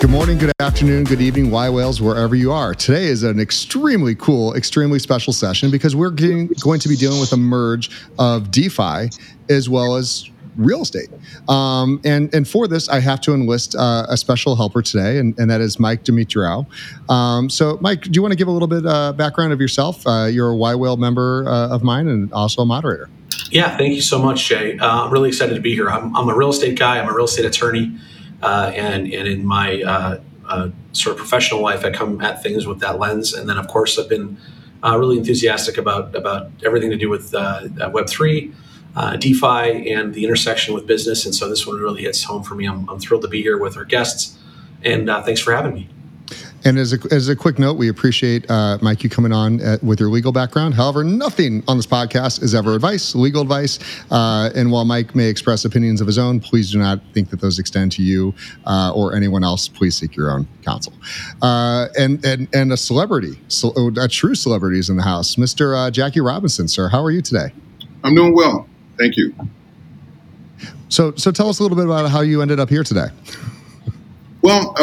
Good morning, good afternoon, good evening, Y Whales, wherever you are. Today is an extremely cool, extremely special session because we're getting, going to be dealing with a merge of DeFi as well as real estate. Um, and, and for this, I have to enlist uh, a special helper today, and, and that is Mike Dimitriou. Um, so, Mike, do you want to give a little bit uh, background of yourself? Uh, you're a Y Whale member uh, of mine and also a moderator. Yeah, thank you so much, Jay. Uh, I'm really excited to be here. I'm, I'm, a real estate guy, I'm a real estate attorney. Uh, and and in my uh, uh, sort of professional life, I come at things with that lens. And then, of course, I've been uh, really enthusiastic about about everything to do with uh, Web three, DeFi, and the intersection with business. And so this one really hits home for me. I'm, I'm thrilled to be here with our guests, and thanks for having me. And as a, as a quick note, we appreciate uh, Mike you coming on at, uh, with your legal background. However, nothing on this podcast is ever advice, legal advice. Uh, and while Mike may express opinions of his own, please do not think that those extend to you uh, or anyone else. Please seek your own counsel. Uh, and and and a celebrity, so, a true celebrity is in the house, Mr. Uh, Jackie Robinson, sir. How are you today? I'm doing well, thank you. So so tell us a little bit about how you ended up here today. Well,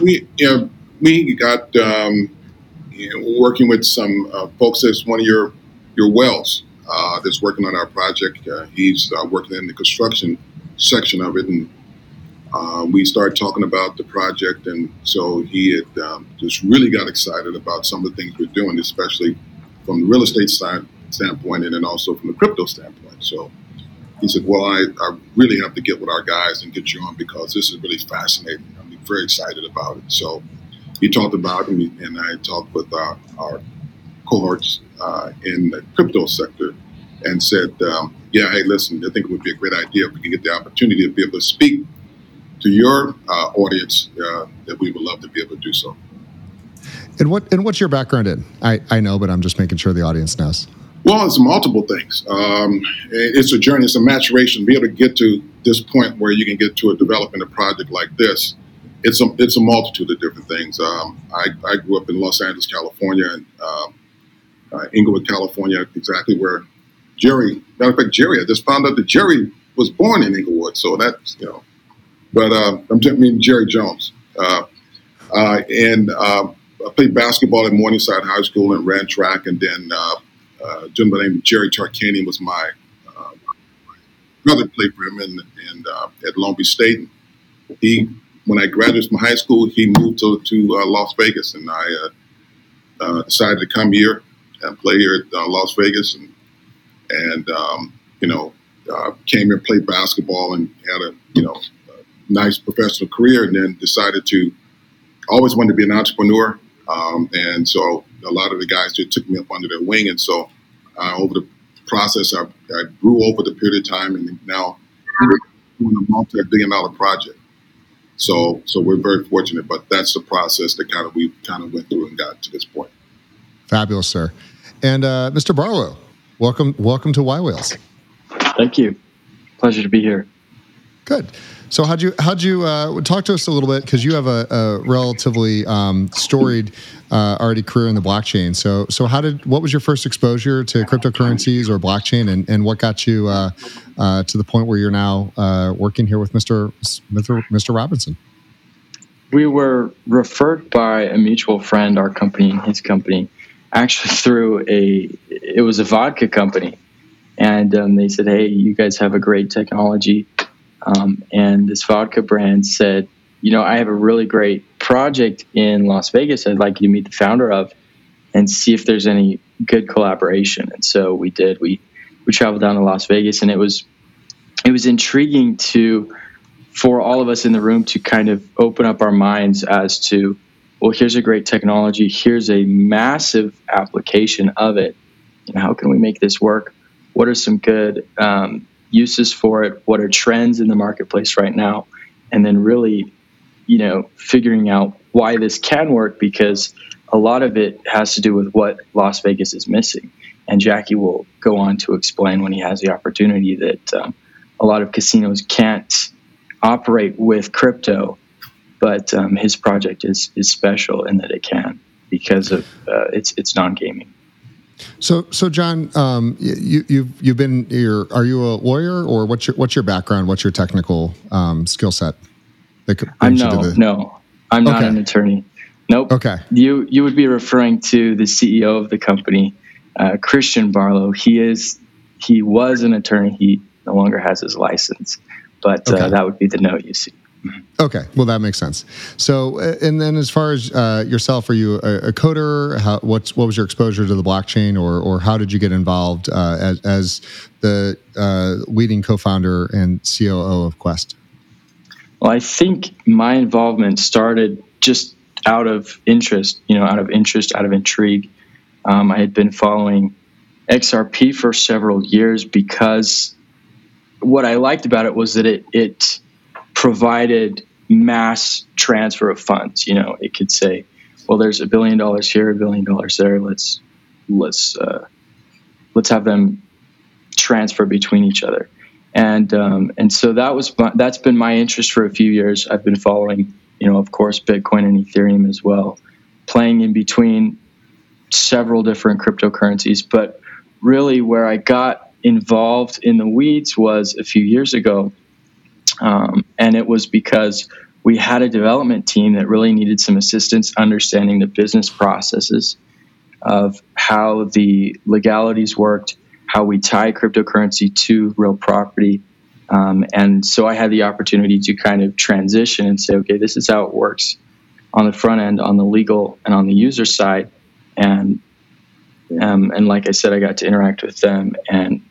we you know we got um, you know, working with some uh, folks that's one of your Y Whales uh, that's working on our project. Uh, he's uh, working in the construction section of it, and uh, we started talking about the project. And so he had um, just really got excited about some of the things we're doing, especially from the real estate side standpoint, and then also from the crypto standpoint. So he said, "Well, I, I really have to get with our guys and get you on because this is really fascinating. I'm very excited about it." So he talked about, and, and I talked with uh, our cohorts uh, in the crypto sector and said, um, yeah, hey, listen, I think it would be a great idea if we can get the opportunity to be able to speak to your uh, audience, uh, that we would love to be able to do so. And what and what's your background in? I, I know, but I'm just making sure the audience knows. Well, it's multiple things. Um, it's a journey, it's a maturation. Be able to get to this point where you can get to a developing a project like this it's a it's a multitude of different things. Um, I, I grew up in Los Angeles, California, and um, uh, Inglewood, California, exactly where Jerry. Matter of fact, Jerry. I just found out that Jerry was born in Inglewood, so that's you know. But uh, I'm I mean Jerry Jones, uh, uh and um, I played basketball at Morningside High School and ran track, and then uh, uh, a gentleman named Jerry Tarkanian was my brother played for him in, in at Long Beach State. He when I graduated from high school, he moved to, to uh, Las Vegas, and I uh, uh, decided to come here and play here at uh, Las Vegas, and and um, you know uh, came here, played basketball, and had a you know a nice professional career, and then decided to always wanted to be an entrepreneur, um, and so a lot of the guys just took me up under their wing, and so over the process, I, I, grew over the period of time, and now doing a multi-billion dollar project. So so we're very fortunate, but that's the process that kind of we kind of went through and got to this point. Fabulous, sir. And uh, Mr. Barlow, welcome welcome to Y Whales. Thank you. Pleasure to be here. Good. So how'd you how'd you uh, talk to us a little bit because you have a, a relatively um, storied uh, already career in the blockchain. So so how did what was your first exposure to cryptocurrencies or blockchain, and, and what got you uh, uh to the point where you're now uh, working here with Mr. Mr. Mr. Robinson? We were referred by a mutual friend, our company and his company, actually through a it was a vodka company, and um, they said, "Hey, you guys have a great technology." Um, and this vodka brand said, you know, I have a really great project in Las Vegas I'd like you to meet the founder of and see if there's any good collaboration. And so we did. We we traveled down to Las Vegas and it was it was intriguing to for all of us in the room to kind of open up our minds as to well here's a great technology here's a massive application of it and how can we make this work what are some good um, uses for it, what are trends in the marketplace right now, and then really, you know, figuring out why this can work because a lot of it has to do with what Las Vegas is missing. And Jackie will go on to explain when he has the opportunity that um, a lot of casinos can't operate with crypto, but um, his project is is special in that it can because of uh, it's it's non gaming. So, so John, um, you, you've you've been here. Are you a lawyer, or what's your what's your background? What's your technical um, skill set? I'm no, the... no, I'm not an attorney. Nope. Okay. You you would be referring to the CEO of the company, uh, Christian Barlow. He is he was an attorney. He no longer has his license, but uh, okay. uh, that would be the note you see. Okay, well that makes sense. So, uh, and then as far as uh, yourself, are you a, a coder? How, what's what was your exposure to the blockchain, or or how did you get involved uh, as, as the uh, leading co-founder and COO of Quest? Well, I think my involvement started just out of interest. You know, out of interest, out of intrigue. Um, I had been following XRP for several years because what I liked about it was that it it provided mass transfer of funds. You know, it could say, well, there's a billion dollars here, a billion dollars there. Let's let's uh, let's have them transfer between each other. And um, and so that was my, that's been my interest for a few years. I've been following, you know, of course, Bitcoin and Ethereum as well, playing in between several different cryptocurrencies. But really, where I got involved in the weeds was a few years ago um, and it was because we had a development team that really needed some assistance understanding the business processes of how the legalities worked, how we tie cryptocurrency to real property. Um, and so I had the opportunity to kind of transition and say, okay, this is how it works on the front end, on the legal and on the user side. And um, and like I said, I got to interact with them and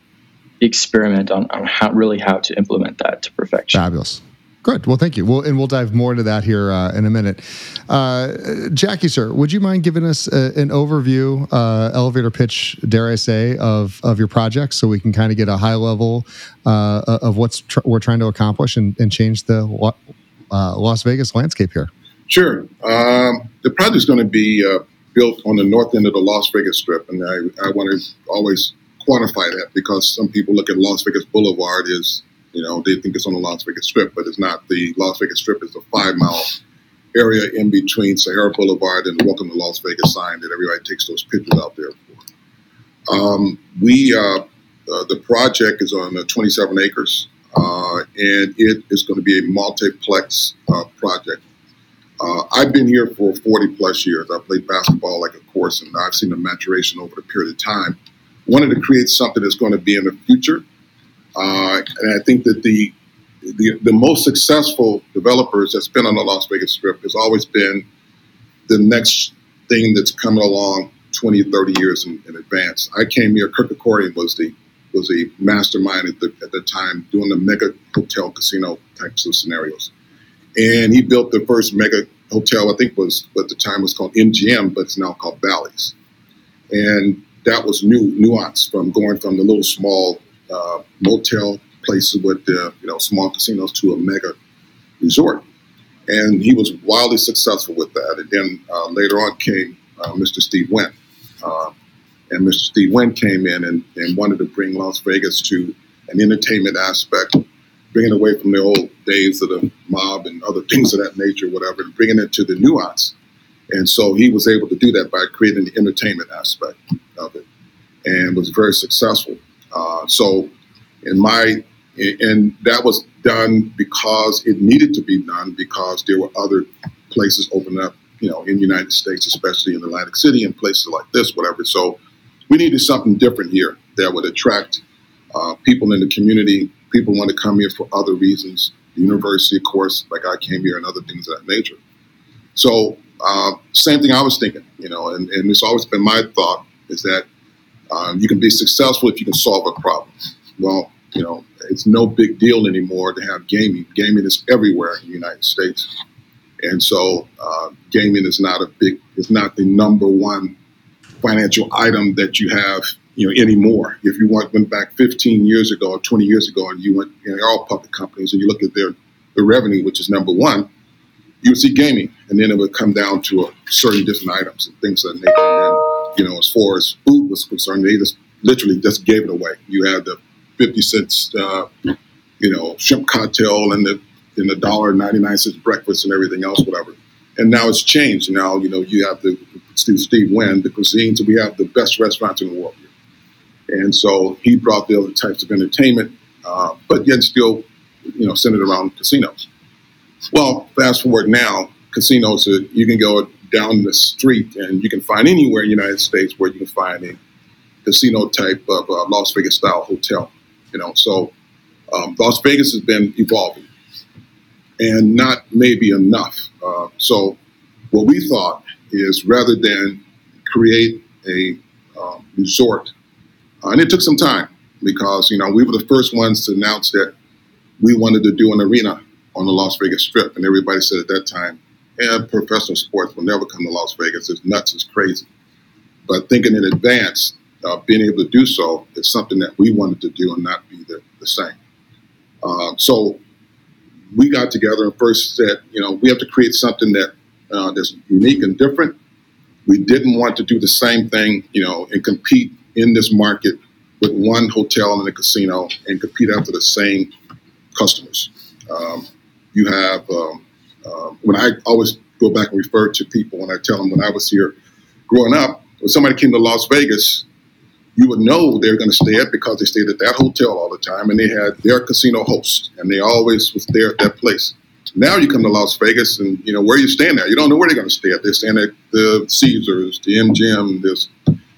experiment on, on how really how to implement that to perfection. Fabulous. Good. Well, thank you. Well, and we'll dive more into that here uh, in a minute. Uh, Jackie, sir, would you mind giving us a, an overview, uh, elevator pitch, dare I say, of of your project, so we can kind of get a high level uh, of what's tr- we're trying to accomplish and, and change the uh, Las Vegas landscape here? Sure. Um, the project is going to be uh, built on the north end of the Las Vegas Strip, and I, I want to always quantify that because some people look at Las Vegas Boulevard as, you know, they think it's on the Las Vegas Strip, but it's not. The Las Vegas Strip is a five mile area in between Sahara Boulevard and the Welcome to Las Vegas sign that everybody takes those pictures out there for. Um, we, uh, uh, the project is on uh, 27 acres, uh, and it is going to be a multiplex uh, project. Uh, I've been here for 40 plus years. I played basketball like a course, and I've seen the maturation over the period of time wanted to create something that's going to be in the future. Uh, and I think that the, the, the most successful developers that's been on the Las Vegas Strip has always been the next thing that's coming along 20, 30 years in, in advance. I came here. Kirk Kerkorian was the was a mastermind at the, at the time doing the mega hotel casino types of scenarios, and he built the first mega hotel. I think was at the time was called MGM, but it's now called Bally's. And that was new nuance from going from the little small uh, motel places with the you know small casinos to a mega resort, and he was wildly successful with that. And then uh, later on came uh, Mr. Steve Wynn, uh, and Mr. Steve Wynn came in and, and wanted to bring Las Vegas to an entertainment aspect, bringing away from the old days of the mob and other things of that nature, whatever, and bringing it to the nuance. And so he was able to do that by creating the entertainment aspect of it, and was very successful. Uh, so, in my and that was done because it needed to be done because there were other places opening up, you know, in the United States, especially in Atlantic City and places like this, whatever. So, we needed something different here that would attract uh, people in the community. People want to come here for other reasons. University, of course, like I came here and other things of that nature. So, uh, same thing I was thinking, you know, and, and it's always been my thought is that um, you can be successful if you can solve a problem. Well, you know, it's no big deal anymore to have gaming. Gaming is everywhere in the United States, and so uh, gaming is not a big, it's not the number one financial item that you have you know, anymore. If you went, went back 15 years ago or 20 years ago, and you went, you know, all public companies, and you look at their the revenue, which is number one, you would see gaming, and then it would come down to a certain different items and things that nature. And you know, as far as food was concerned, they just literally just gave it away. You had the 50 cents, uh, you know, shrimp cocktail and the in the dollar 99 cents breakfast and everything else, whatever. And now it's changed. Now, you know, you have the Steve, Steve Wynn, the cuisine, so we have the best restaurants in the world. And so he brought the other types of entertainment, uh, but yet still, you know, centered around casinos. Well, fast forward now, casinos, are, you can go down the street and you can find anywhere in the United States where you can find a casino type of uh, Las Vegas style hotel. You know, so um, Las Vegas has been evolving and not maybe enough. Uh, so what we thought is rather than create a um, resort, uh, and it took some time because you know we were the first ones to announce that we wanted to do an arena on the Las Vegas Strip, and everybody said at that time, "Yeah, professional sports will never come to Las Vegas. It's nuts. It's crazy." But thinking in advance, uh, being able to do so is something that we wanted to do and not be the, the same. Uh, so we got together and first said, you know, we have to create something that uh, that's unique and different. We didn't want to do the same thing, you know, and compete in this market with one hotel and a casino and compete after the same customers. Um, you have um, uh, when I always go back and refer to people when I tell them when I was here growing up, when somebody came to Las Vegas, you would know they're going to stay at because they stayed at that hotel all the time and they had their casino host and they always was there at that place. Now you come to Las Vegas and you know where you staying at. You don't know where they're going to stay at. They're staying at the Caesars, the MGM, there's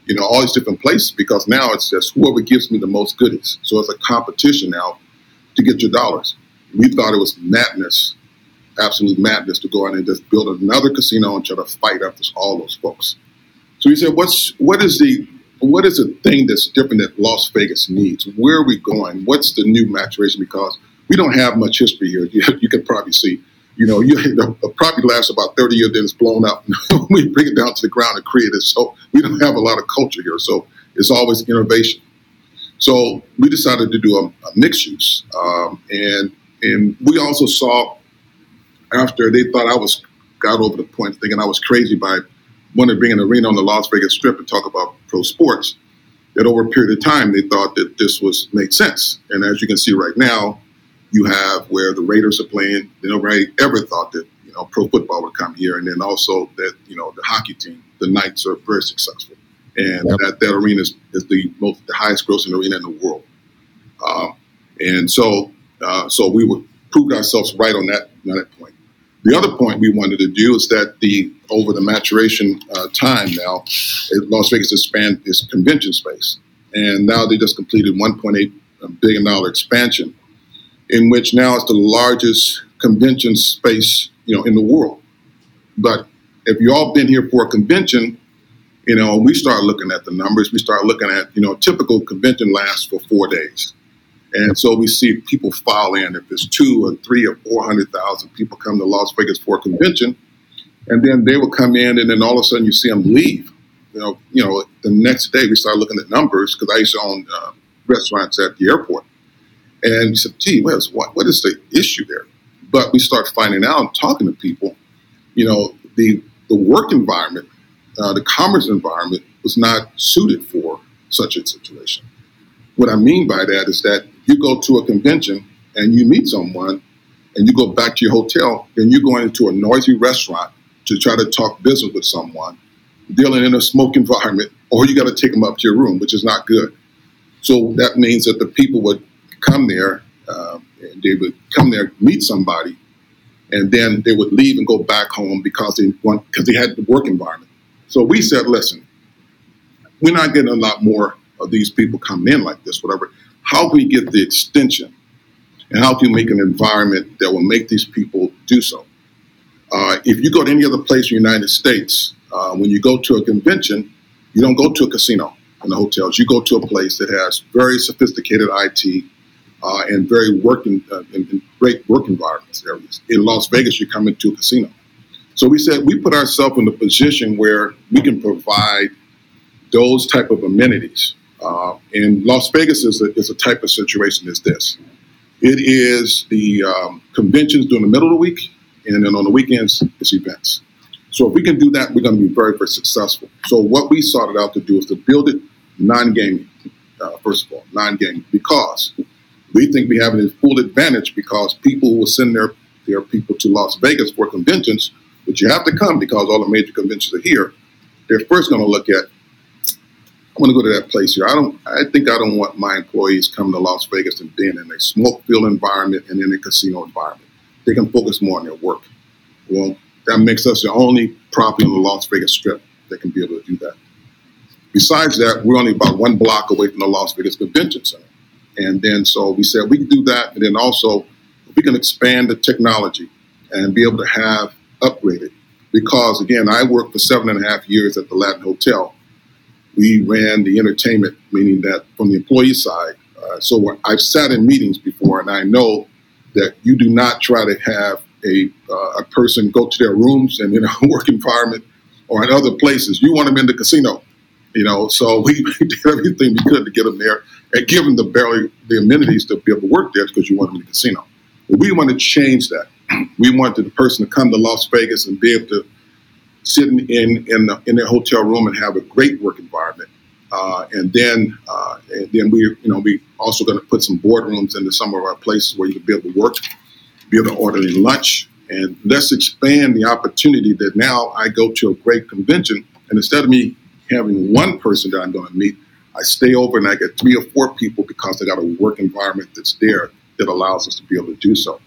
you know all these different places because now it's just whoever gives me the most goodies. So it's a competition now to get your dollars. We thought it was madness, absolute madness to go out and just build another casino and try to fight after all those folks. So we said, what's what is the what is the thing that's different that Las Vegas needs? Where are we going? What's the new maturation? Because we don't have much history here. You, you can probably see. You know, you, the, the property lasts about 30 years, then it's blown up. we bring it down to the ground and create it. So we don't have a lot of culture here. So it's always innovation. So we decided to do a, a mixed use. Um, and, and we also saw after they thought I was got over the point thinking I was crazy by wanted to bring an arena on the Las Vegas Strip and talk about pro sports, that over a period of time they thought that this was made sense. And as you can see right now, you have where the Raiders are playing. Nobody ever thought that you know pro football would come here, and then also that you know the hockey team, the Knights, are very successful, and yep. that that arena is, is, the most the highest grossing arena in the world. Um, and so uh, so we would prove ourselves right on that on that point. The other point we wanted to do is that the over the maturation uh, time now, Las Vegas expanded its convention space, and now they just completed 1.8 billion dollar expansion, in which now it's the largest convention space you know in the world. But if you all been here for a convention, you know we start looking at the numbers. We start looking at you know typical convention lasts for four days. And so we see people file in. If there's two or three or 400,000 people come to Las Vegas for a convention, and then they will come in, and then all of a sudden you see them leave. You know, you know. The next day we start looking at numbers because I used to own uh, restaurants at the airport, and we said, "Gee, what is what? What is the issue there?" But we start finding out, talking to people. You know, the the work environment, uh, the commerce environment was not suited for such a situation. What I mean by that is that you go to a convention and you meet someone and you go back to your hotel, then you're going into a noisy restaurant to try to talk business with someone, dealing in a smoke environment, or you got to take them up to your room, which is not good. So that means that the people would come there, uh, they would come there, meet somebody, and then they would leave and go back home because they want because they had the work environment. So we said, listen, we're not getting a lot more of these people coming in like this, whatever. How can we get the extension? And how can we make an environment that will make these people do so? Uh, if you go to any other place in the United States, uh, when you go to a convention, you don't go to a casino in the hotels. You go to a place that has very sophisticated IT uh, and very working uh, and, and great work environments areas. In Las Vegas, you come into a casino. So we said we put ourselves in a position where we can provide those type of amenities Uh, and Las Vegas is a, is a type of situation is this. It is the um, conventions during the middle of the week, and then on the weekends, it's events. So if we can do that, we're going to be very, very successful. So what we started out to do is to build it non-gaming, uh, first of all, non-gaming, because we think we have a full advantage because people will send their, their people to Las Vegas for conventions, but you have to come because all the major conventions are here, they're first going to look at I want to go to that place here. I don't. I think I don't want my employees coming to Las Vegas and being in a smoke-filled environment and in a casino environment. They can focus more on their work. Well, that makes us the only property on the Las Vegas Strip that can be able to do that. Besides that, we're only about one block away from the Las Vegas Convention Center. And then so we said we can do that, and then also we can expand the technology and be able to have upgraded. Because again, I worked for seven and a half years at the Latin Hotel, we ran the entertainment, meaning that from the employee side. Uh, so I've sat in meetings before, and I know that you do not try to have a, uh, a person go to their rooms and in a work environment or in other places. You want them in the casino, you know. So we did everything we could to get them there and give them the barely the amenities to be able to work there because you want them in the casino. But we want to change that. We wanted the person to come to Las Vegas and be able to sitting in in, the, in their hotel room and have a great work environment. Uh, and then uh, and then we you know we also going to put some boardrooms into some of our places where you can be able to work, be able to order lunch, and let's expand the opportunity that now I go to a great convention and instead of me having one person that I'm going to meet, I stay over and I get three or four people because they got a work environment that's there that allows us to be able to do so.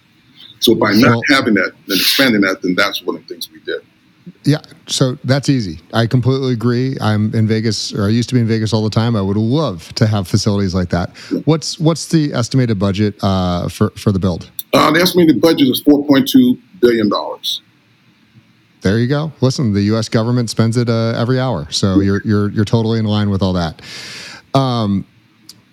So by not having that and expanding that, then that's one of the things we did. Yeah, so that's easy. I completely agree. I'm in Vegas, or I used to be in Vegas all the time. I would love to have facilities like that. What's what's the estimated budget uh, for for the build? Uh, the estimated budget is 4.2 billion dollars. There you go. Listen, the U.S. government spends it uh, every hour, so you're you're you're totally in line with all that. Um,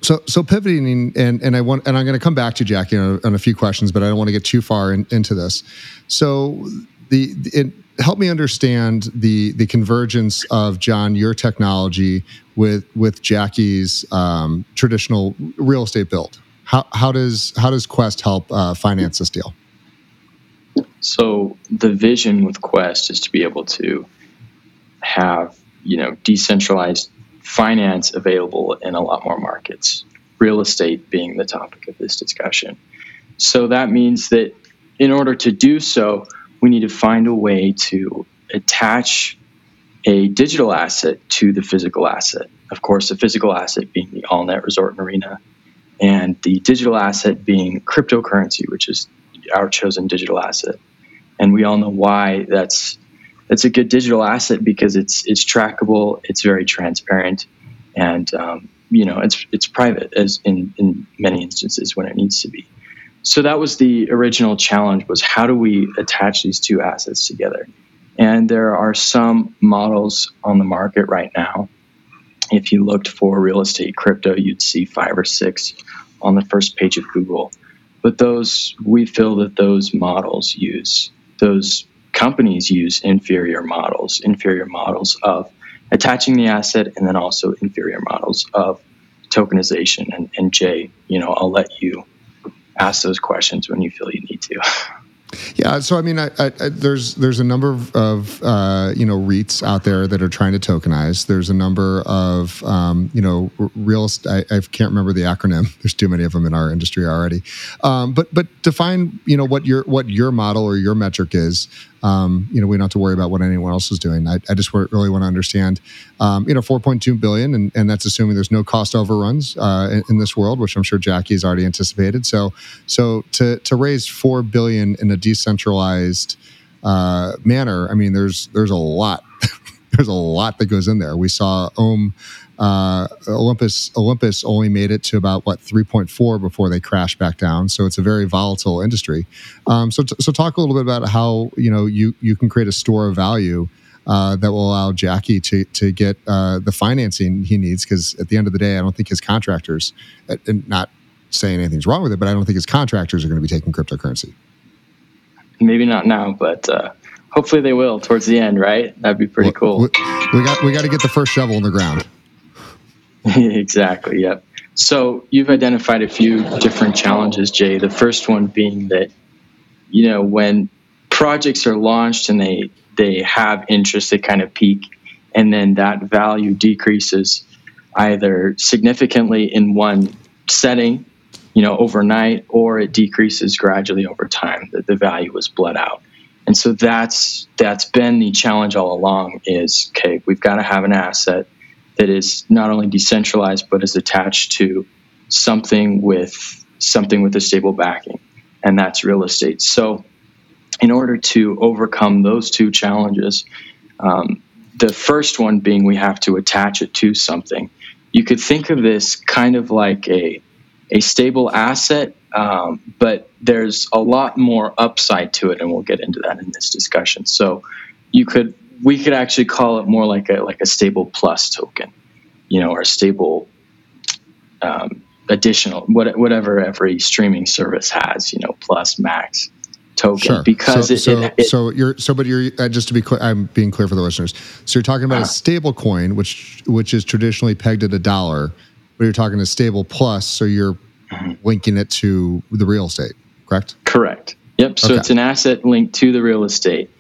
so so pivoting and and I want and I'm going to come back to Jackie on a, on a, few questions, but I don't want to get too far in, into this. So the it, help me understand the the convergence of John your technology with with Jackie's um, traditional real estate build. How how does how does Quest help uh, finance this deal? So the vision with Quest is to be able to have you know decentralized finance available in a lot more markets. Real estate being the topic of this discussion. So that means that in order to do so, we need to find a way to attach a digital asset to the physical asset. Of course, the physical asset being the All Net Resort and Arena, and the digital asset being cryptocurrency, which is our chosen digital asset. And we all know why that's that's a good digital asset because it's it's trackable, it's very transparent, and um, you know it's it's private as in in many instances when it needs to be. So that was the original challenge was how do we attach these two assets together? And there are some models on the market right now. If you looked for real estate crypto, you'd see five or six on the first page of Google. But those, we feel that those models use, those companies use inferior models, inferior models of attaching the asset and then also inferior models of tokenization. And, and Jay, you know, I'll let you ask those questions when you feel you need to. Yeah, so I mean, I, I, there's there's a number of, of uh, you know REITs out there that are trying to tokenize. There's a number of um, you know real. I, I can't remember the acronym. There's too many of them in our industry already. Um, but but define you know what your what your model or your metric is um, you know, we don't have to worry about what anyone else is doing. I, I just really want to understand, um, you know, 4.2 billion, and, and that's assuming there's no cost overruns uh, in, in, this world, which I'm sure Jackie's already anticipated. So, so to to raise four billion in a decentralized uh, manner, I mean, there's there's a lot. there's a lot that goes in there. We saw Ohm uh, Olympus Olympus only made it to about what 3.4 before they crashed back down. So it's a very volatile industry. Um, so t- so talk a little bit about how you know you you can create a store of value. Uh, that will allow Jackie to to get uh, the financing he needs because at the end of the day, I don't think his contractors, and not saying anything's wrong with it, but I don't think his contractors are going to be taking cryptocurrency. Maybe not now, but uh, hopefully they will towards the end, right? That'd be pretty well, cool. We, we got we got to get the first shovel in the ground. exactly. Yep. So you've identified a few different challenges, Jay. The first one being that, you know, when projects are launched and they they have interest, they kind of peak, and then that value decreases either significantly in one setting, you know, overnight, or it decreases gradually over time. That the value was bled out. And so that's that's been the challenge all along is okay, we've got to have an asset that is not only decentralized but is attached to something with something with a stable backing, and that's real estate. So in order to overcome those two challenges, um, the first one being we have to attach it to something. You could think of this kind of like a a stable asset, um, but there's a lot more upside to it, and we'll get into that in this discussion. So you could we could actually call it more like a like a stable plus token, you know, or a stable um, additional what, whatever every streaming service has, you know, plus max token Sure. because so, it, so, it, it so you're so, but you're uh, just to be clear. I'm being clear for the listeners. So you're talking about a stable coin, which which is traditionally pegged at a dollar, but you're talking a stable plus. So you're linking it to the real estate, correct? Correct. Yep. So Okay. it's an asset linked to the real estate.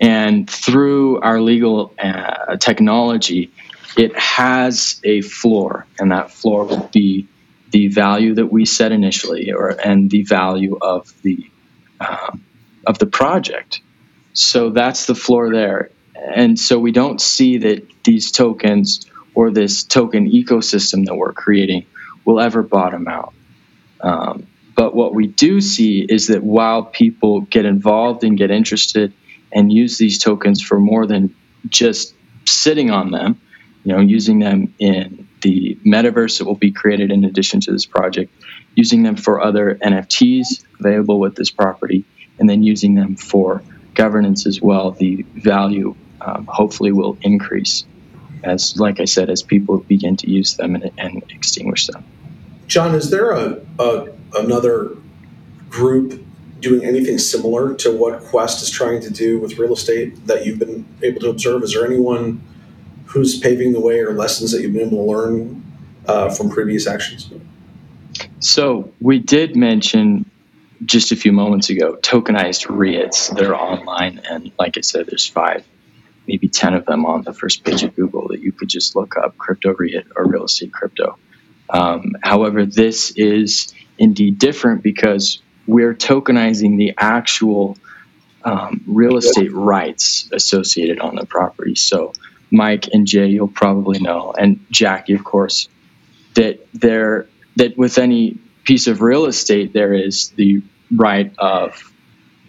And through our legal uh, technology, it has a floor, and that floor would be the value that we set initially, or and the value of the um, of the project. So that's the floor there, and so we don't see that these tokens or this token ecosystem that we're creating will ever bottom out. Um, but what we do see is that while people get involved and get interested and use these tokens for more than just sitting on them, you know, using them in the metaverse that will be created in addition to this project, using them for other NFTs available with this property, and then using them for governance as well, the value um, hopefully will increase as, like I said, as people begin to use them and, and extinguish them. John, is there a, a another group doing anything similar to what Quest is trying to do with real estate that you've been able to observe? Is there anyone who's paving the way or lessons that you've been able to learn uh, from previous actions? So we did mention just a few moments ago tokenized REITs. They're online, and like I said, there's five, maybe ten of them on the first page of Google that you could just look up crypto REIT or real estate crypto. Um, however, this is indeed different because we're tokenizing the actual um, real estate rights associated on the property. So, Mike and Jay, you'll probably know, and Jackie, of course, that there that with any piece of real estate there is the right of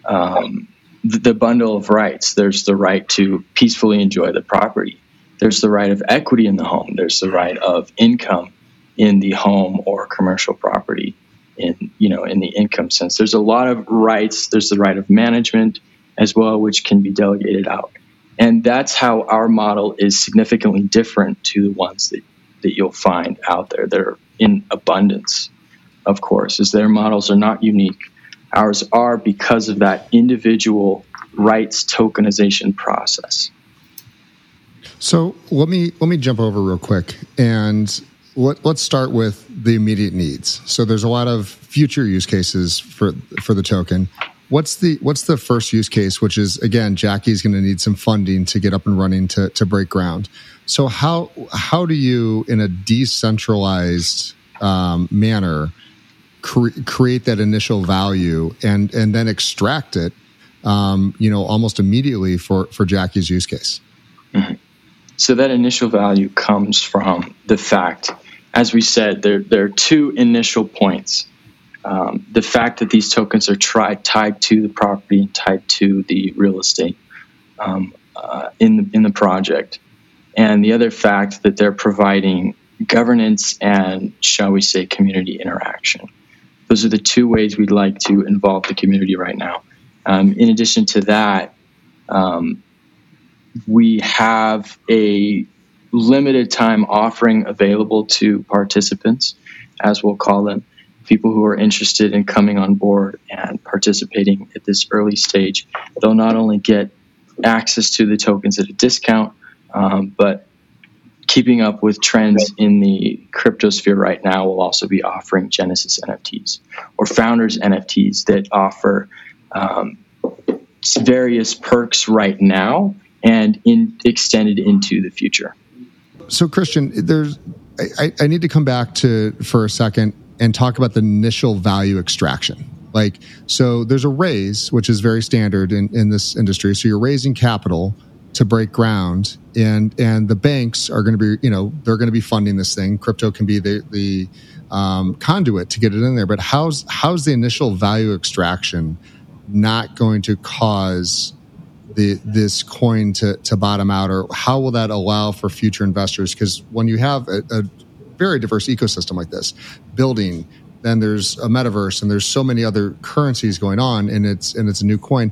um, the bundle of rights. There's the right to peacefully enjoy the property. There's the right of equity in the home. There's the right of income in the home or commercial property in you know in the income sense. There's a lot of rights. There's the right of management as well which can be delegated out. And that's how our model is significantly different to the ones that, that you'll find out there they're in abundance of course is their models are not unique. Ours are because of that individual rights tokenization process. So let me let me jump over real quick and let, let's start with the immediate needs. So there's a lot of future use cases for for the token. What's the what's the first use case? Which is again, Jackie's going to need some funding to get up and running to to break ground. So how how do you in a decentralized um, manner cre- create that initial value and and then extract it, um, you know, almost immediately for for Jackie's use case? So that initial value comes from the fact, as we said, there, there are two initial points. Um, the fact that these tokens are tri- tied to the property, and tied to the real estate um, uh, in, the, in the project, and the other fact that they're providing governance and, shall we say, community interaction. Those are the two ways we'd like to involve the community right now. Um, in addition to that, um, we have a limited time offering available to participants, as we'll call them, people who are interested in coming on board and participating at this early stage. They'll not only get access to the tokens at a discount, um, but keeping up with trends in the cryptosphere right now, we'll also be offering Genesis NFTs or Founders NFTs that offer um, various perks right now and in, extended into the future. So, Christian, there's I, I need to come back to for a second and talk about the initial value extraction. Like, so there's a raise, which is very standard in, in this industry. So you're raising capital to break ground and and the banks are going to be you know they're going to be funding this thing crypto can be the the um, conduit to get it in there but how's how's the initial value extraction not going to cause the this coin to to bottom out or how will that allow for future investors? Because when you have a, a very diverse ecosystem like this building then there's a metaverse and there's so many other currencies going on and it's and it's a new coin.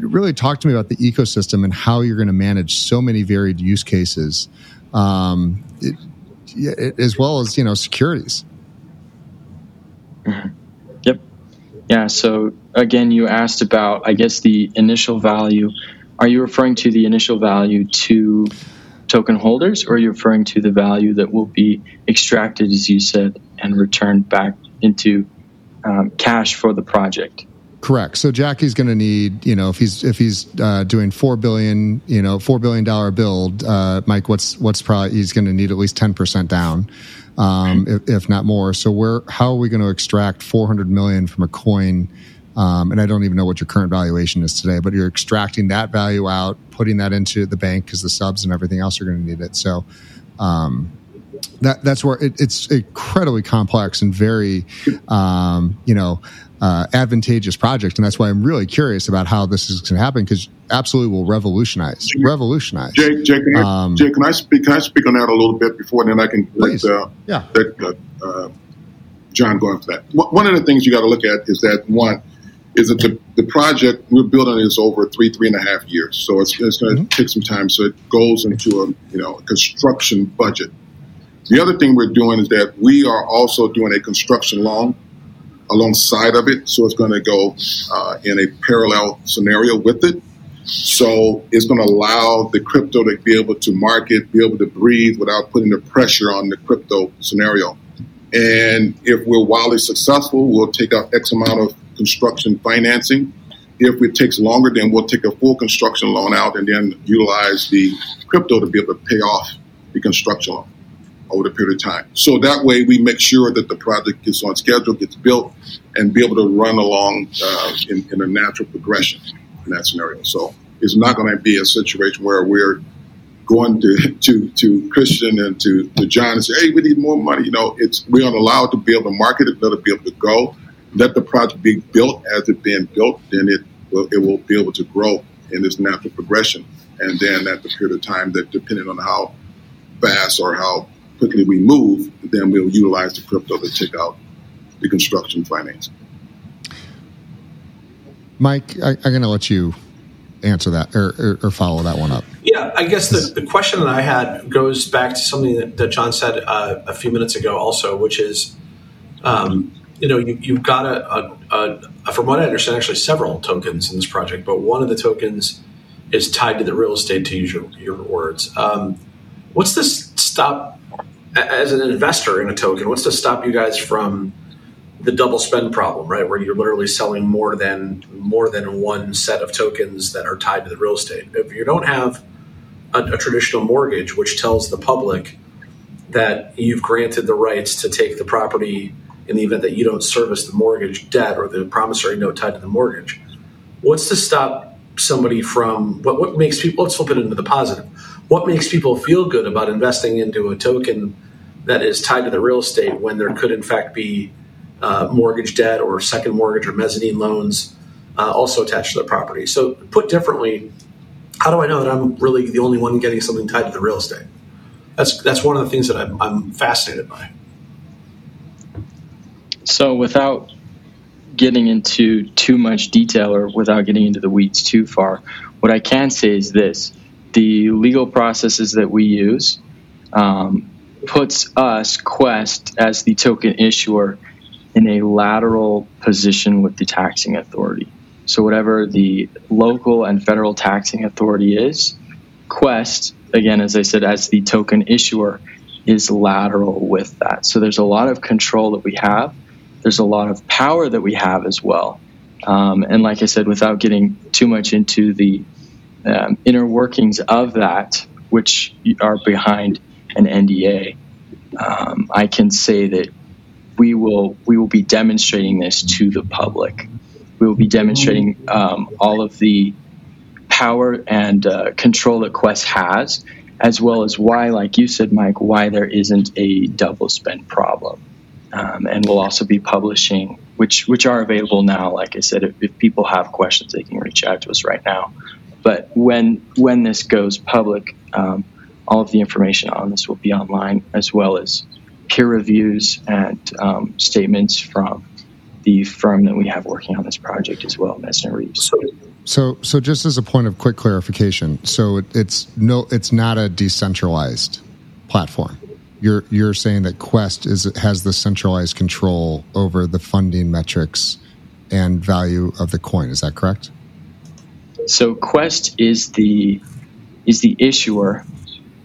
Really talk to me about the ecosystem and how you're going to manage so many varied use cases um, it, as well as you know securities. Mm-hmm. Yeah so again you asked about i guess the initial value are you referring to the initial value to token holders or are you referring to the value that will be extracted as you said and returned back into um, cash for the project. Correct. So Jackie's going to need, you know, if he's if he's uh, doing four billion, you know, four billion dollar build, uh, Mike, what's what's probably he's going to need at least ten percent down, um, if, if, not more. So where how are we going to extract four hundred million from a coin? Um, and I don't even know what your current valuation is today, but you're extracting that value out, putting that into the bank because the subs and everything else are going to need it. So. Um, that that's where it, it's incredibly complex and very, um, you know, uh, advantageous project, and that's why I'm really curious about how this is going to happen because absolutely will revolutionize, revolutionize. Jake, Jake, can, um, I, Jake, can I speak? Can I speak on that a little bit before then I can please. let, uh, yeah. let uh, uh, John go into that. One of the things you got to look at is that one is that the, the project we're building is over three three and a half years, so it's, it's going to mm-hmm. take some time. So it goes into a you know a construction budget the other thing we're doing is that we are also doing a construction loan alongside of it. So it's going to go uh, in a parallel scenario with it. So it's going to allow the crypto to be able to market, be able to breathe without putting the pressure on the crypto scenario. And if we're wildly successful, we'll take out X amount of construction financing. If it takes longer, then we'll take a full construction loan out and then utilize the crypto to be able to pay off the construction loan over the period of time. So that way we make sure that the project gets on schedule, gets built, and be able to run along uh, in, in, a natural progression in that scenario. So it's not going to be a situation where we're going to, to, to Christian and to, to John and say, hey, we need more money. You know, it's we're going to allow it to be able to market it, let it be able to go, let the project be built as it's being built, then it will, it will be able to grow in this natural progression. And then at the period of time that depending on how fast or how quickly we move, then we'll utilize the crypto to take out the construction financing. Mike, I, am going to let you answer that or, or, or, follow that one up. Yeah, I guess the, the question that I had goes back to something that, that John said uh, a few minutes ago, also, which is, um, you know, you, have got a, a, a, from what I understand, actually several tokens in this project, but one of the tokens is tied to the real estate, to use your, your words. Um, what's this stop as an investor in a token, what's to stop you guys from the double spend problem, right? Where you're literally selling more than more than one set of tokens that are tied to the real estate. If you don't have a, a traditional mortgage, which tells the public that you've granted the rights to take the property in the event that you don't service the mortgage debt or the promissory note tied to the mortgage, what's to stop somebody from what, what makes people? Let's flip it into the positive what makes people feel good about investing into a token that is tied to the real estate when there could in fact be uh, mortgage debt or second mortgage or mezzanine loans uh, also attached to the property. So, put differently, how do I know that I'm really the only one getting something tied to the real estate? That's that's one of the things that I'm, I'm fascinated by. So, without getting into too much detail or without getting into the weeds too far, what I can say is this: the legal processes that we use um, puts us, Quest, as the token issuer in a lateral position with the taxing authority. So, whatever the local and federal taxing authority is, Quest again, as I said, as the token issuer, is lateral with that. So there's a lot of control that we have. There's a lot of power that we have as well. Um, and like I said, without getting too much into the um, inner workings of that, which are behind an NDA, um, I can say that we will we will be demonstrating this to the public. We will be demonstrating um, all of the power and uh, control that Quest has, as well as why, like you said, Mike, why there isn't a double spend problem. Um, and we'll also be publishing, which which are available now. Like I said, if, if people have questions, they can reach out to us right now. But when when this goes public, um, all of the information on this will be online, as well as peer reviews and um, statements from the firm that we have working on this project as well, Messner Reeves. So, so, so just as a point of quick clarification, so it, it's no, it's not a decentralized platform. You're you're saying that Quest is has the centralized control over the funding metrics and value of the coin. Is that correct? So Quest is the is the issuer,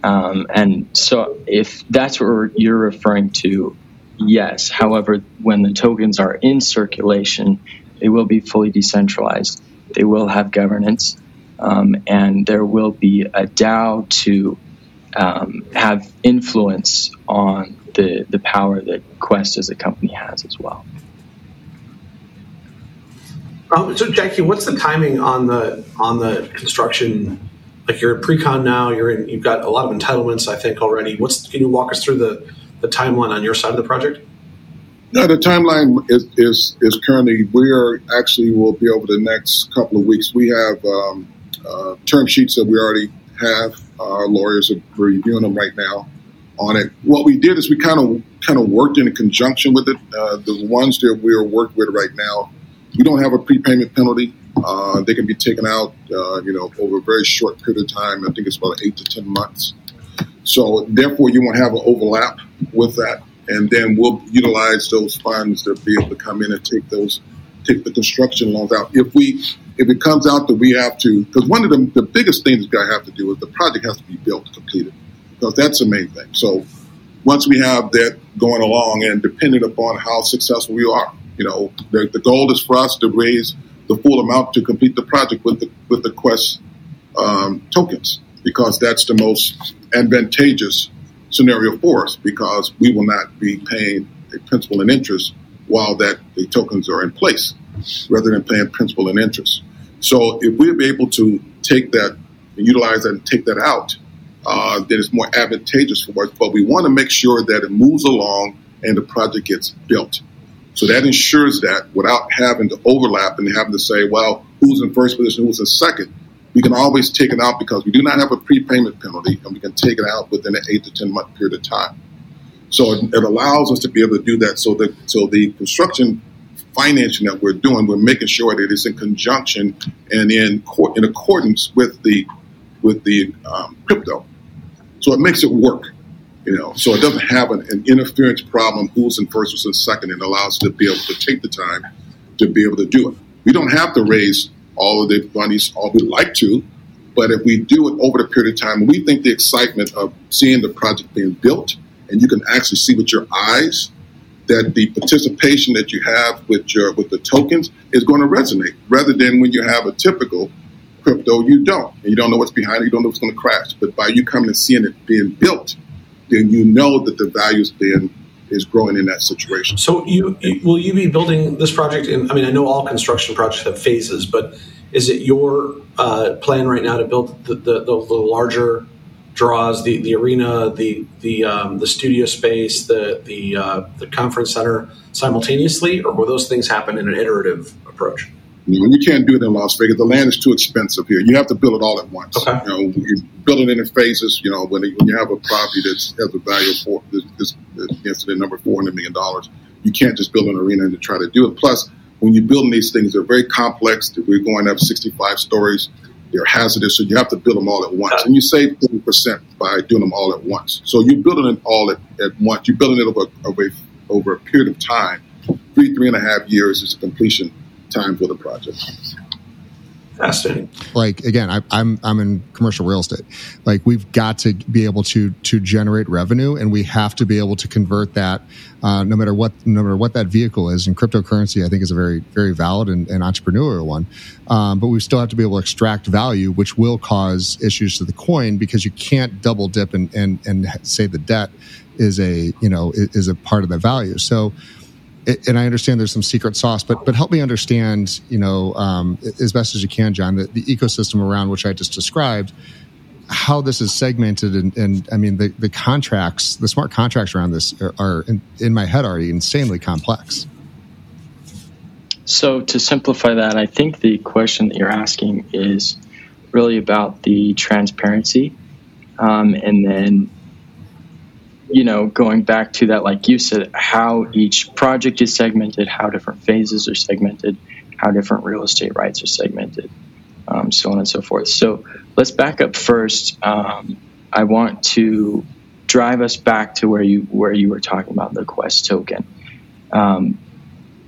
um, and so if that's what you're referring to, yes. However, when the tokens are in circulation, they will be fully decentralized. They will have governance, um, and there will be a DAO to um, have influence on the the power that Quest as a company has as well. Um, so, Jackie, what's the timing on the on the construction? Like you're in pre-con now, you're in. You've got a lot of entitlements, I think, already. What's can you walk us through the the timeline on your side of the project? No, the timeline is, is, is currently, we are actually will be over the next couple of weeks. We have um, uh, term sheets that we already have. Our lawyers are reviewing them right now on it. What we did is we kind of kind of worked in conjunction with it. Uh, the ones that we are working with right now we don't have a prepayment penalty. Uh, they can be taken out, uh, you know, over a very short period of time. I think it's about eight to ten months. So therefore, you won't have an overlap with that, and then we'll utilize those funds to be able to come in and take those, take the construction loans out. If we, if it comes out that we have to, because one of the, the biggest things we have to do is the project has to be built, completed, because that's the main thing. So once we have that going along, and depending upon how successful we are, you know, the, the goal is for us to raise the full amount to complete the project with the with the Quest um, tokens because that's the most advantageous scenario for us because we will not be paying a principal and interest while that the tokens are in place rather than paying principal and interest. So if we're able to take that and utilize that and take that out, uh, then it's more advantageous for us. But we want to make sure that it moves along and the project gets built. So that ensures that without having to overlap and having to say, well, who's in first position, who's in second, we can always take it out because we do not have a prepayment penalty and we can take it out within an eight to 10 month period of time. So it, it allows us to be able to do that. So the, so the construction financing that we're doing, we're making sure that it's in conjunction and in, in accordance with the, with the um, crypto. So it makes it work. You know, so it doesn't have an, an interference problem. Who's in first, who's in second, and allows us to be able to take the time to be able to do it. We don't have to raise all of the monies all we'd like to, but if we do it over the period of time, we think the excitement of seeing the project being built, and you can actually see with your eyes that the participation that you have with your with the tokens is going to resonate, rather than when you have a typical crypto, you don't, and you don't know what's behind it, you don't know what's going to crash. But by you coming and seeing it being built, then you know that the values then is growing in that situation. So you, will you be building this project in I mean I know all construction projects have phases, but is it your uh, plan right now to build the, the, the, the larger draws, the, the arena, the the um, the studio space, the the uh, the conference center simultaneously, or will those things happen in an iterative approach? You, can't do it in Las Vegas. The land is too expensive here. You have to build it all at once. Okay. You know, you build it in phases. You know, when, when you have a property that has a value of four, this, this, the number four hundred million dollars, you can't just build an arena and try to do it. Plus, when you're building these things, they're very complex. We're going up 65 stories. They're hazardous, so you have to build them all at once. And you save 30% by doing them all at once. So you're building it all at, at once. You're building it over, over, over a period of time. Three, three and a half years is the completion time for the project. Fascinating. Like again, I, I'm I'm in commercial real estate. Like we've got to be able to to generate revenue, and we have to be able to convert that, uh, no matter what no matter what that vehicle is. And cryptocurrency, I think, is a very very valid and, and entrepreneurial one. Um, but we still have to be able to extract value, which will cause issues to the coin because you can't double dip and and and say the debt is a you know is a part of the value. So and I understand there's some secret sauce, but but help me understand, you know, um, as best as you can, John, the, the, ecosystem around which I just described, how this is segmented, and, and I mean the the contracts, the smart contracts around this are, are in, in my head already insanely complex. So to simplify that, I think the question that you're asking is really about the transparency, um, and then you know, going back to that, like you said, how each project is segmented, how different phases are segmented, how different real estate rights are segmented, um, so on and so forth. So let's back up first. Um, I want to drive us back to where you where you were talking about the Quest token. Um,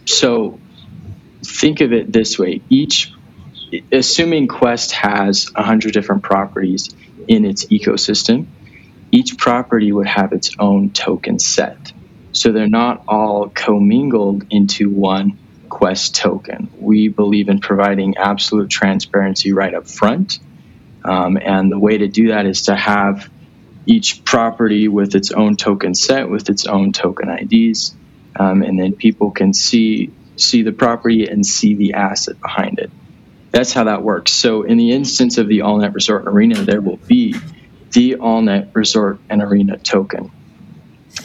so think of it this way: each, assuming Quest has hundred different properties in its ecosystem each property would have its own token set. So they're not all commingled into one Quest token. We believe in providing absolute transparency right up front. Um, and the way to do that is to have each property with its own token set, with its own token IDs. Um, and then people can see see the property and see the asset behind it. That's how that works. So in the instance of the All Net Resort Arena, there will be the All Net Resort and Arena token.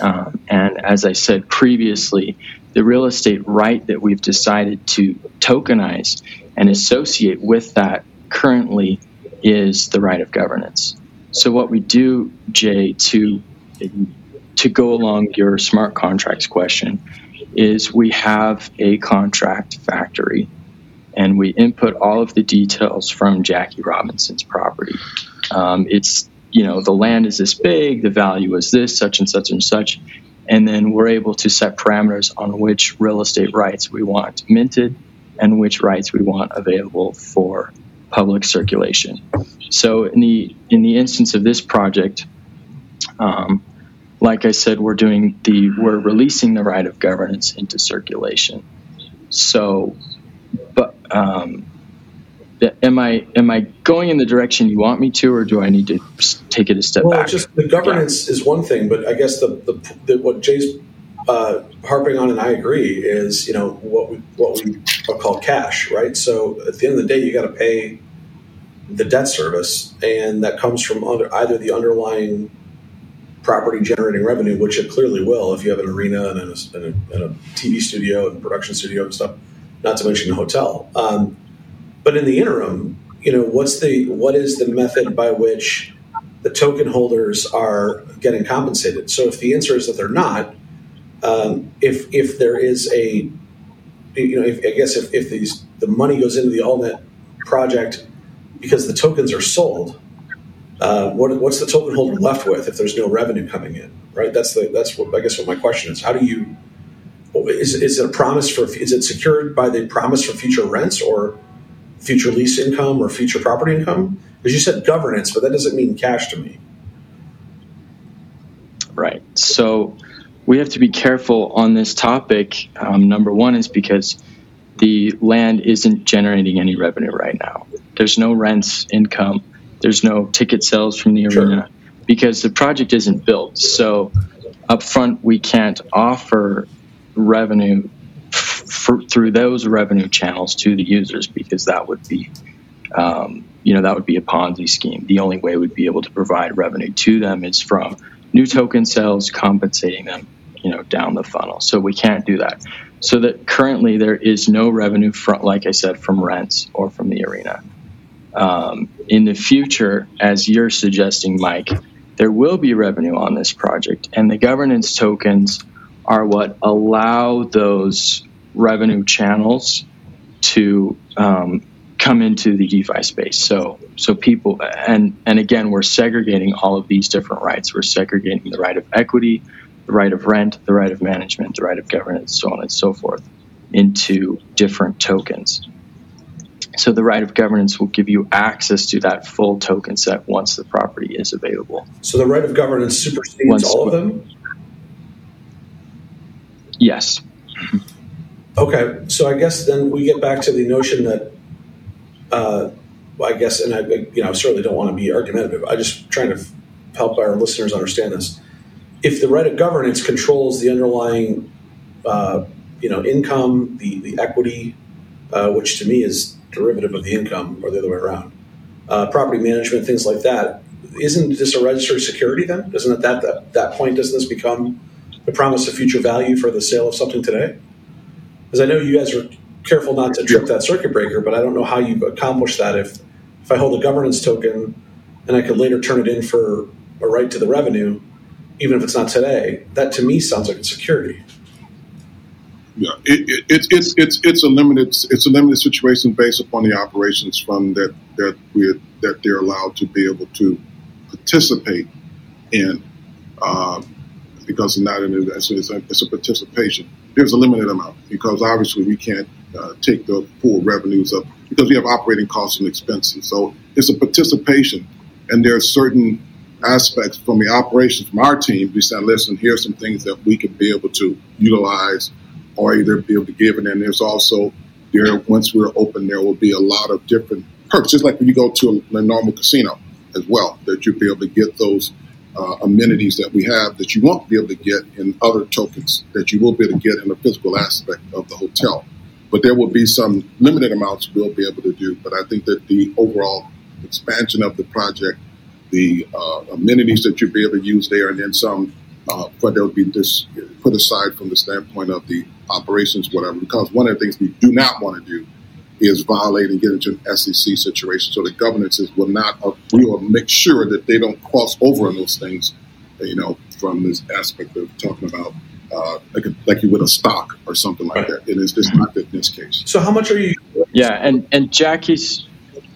Um, and as I said previously, the real estate right that we've decided to tokenize and associate with that currently is the right of governance. So what we do, Jay, to to go along your smart contracts question, is we have a contract factory, and we input all of the details from Jackie Robinson's property. Um, it's you know, the land is this big, the value is this, such and such and such. And then we're able to set parameters on which real estate rights we want minted and which rights we want available for public circulation. So in the in the instance of this project, um, like I said, we're doing the we're releasing the right of governance into circulation. So, but um, am I am I going in the direction you want me to, or do I need to take it a step back? well, back? just the governance yeah. is one thing, but I guess the, the, the what Jay's uh, harping on, and I agree, is you know what we what we call cash, right? So at the end of the day, you got to pay the debt service, and that comes from under, either the underlying property generating revenue, which it clearly will if you have an arena and a, and a, and a TV studio and production studio and stuff, not to mention a hotel. Um, but in the interim, you know, what's the what is the method by which the token holders are getting compensated? So if the answer is that they're not, um, if if there is a, you know, if, I guess if, if these the money goes into the All Net project because the tokens are sold, uh, what, what's the token holder left with if there's no revenue coming in? Right. That's the that's what I guess what my question is. How do you is, is it a promise for is it secured by the promise for future rents or future lease income or future property income? Because you said governance, but that doesn't mean cash to me. Right. So we have to be careful on this topic. Um, number one is because the land isn't generating any revenue right now. There's no rents income. There's no ticket sales from the arena sure. because the project isn't built. So upfront, we can't offer revenue for, through those revenue channels to the users because that would be um, you know that would be a ponzi scheme. The only way we'd be able to provide revenue to them is from new token sales compensating them you know down the funnel. So we can't do that. So that currently there is no revenue from like i said from rents or from the arena. Um, in the future as you're suggesting mike there will be revenue on this project and the governance tokens are what allow those revenue channels to um, come into the DeFi space. So so people and and again we're segregating all of these different rights. We're segregating the right of equity, the right of rent, the right of management, the right of governance, so on and so forth, into different tokens. So the right of governance will give you access to that full token set once the property is available. So the right of governance supersedes Once- all of them. Yes. Okay, so I guess then we get back to the notion that, uh, I guess, and I, you know, I certainly don't want to be argumentative. I'm just trying to help our listeners understand this. If the right of governance controls the underlying, uh, you know, income, the the equity, uh, which to me is derivative of the income, or the other way around, uh, property management, things like that, isn't this a registered security then? Doesn't at that, that that point doesn't this become the promise of future value for the sale of something today? Because I know you guys are careful not to trip that circuit breaker, but I don't know how you accomplish that if if I hold a governance token and I could later turn it in for a right to the revenue, even if it's not today. That to me sounds like it's security. Yeah, it, it, it's it's it's it's a limited it's a limited situation based upon the operations fund that that we that they're allowed to be able to participate in um, because it's not an it's it's a, it's a participation. There's a limited amount because obviously we can't uh, take the full revenues up because we have operating costs and expenses. So it's a participation, and there are certain aspects from the operations from our team. We said, listen, here's some things that we can be able to utilize or either be able to give. And there's also there once we're open, there will be a lot of different perks, just like when you go to a, a normal casino as well, that you'll be able to get those uh, amenities that we have that you won't be able to get in other tokens that you will be able to get in the physical aspect of the hotel. But there will be some limited amounts we'll be able to do. But I think that the overall expansion of the project, the uh, amenities that you'll be able to use there, and then some, uh, but they'll be this put aside from the standpoint of the operations, whatever. Because one of the things we do not want to do is violating, and get into an SEC situation. So the governances will not, uh, we will make sure that they don't cross over on those things, you know, from this aspect of talking about uh, like, a, like you would a stock or something like that. And it's just not in this case. So how much are you? Yeah, and and Jackie's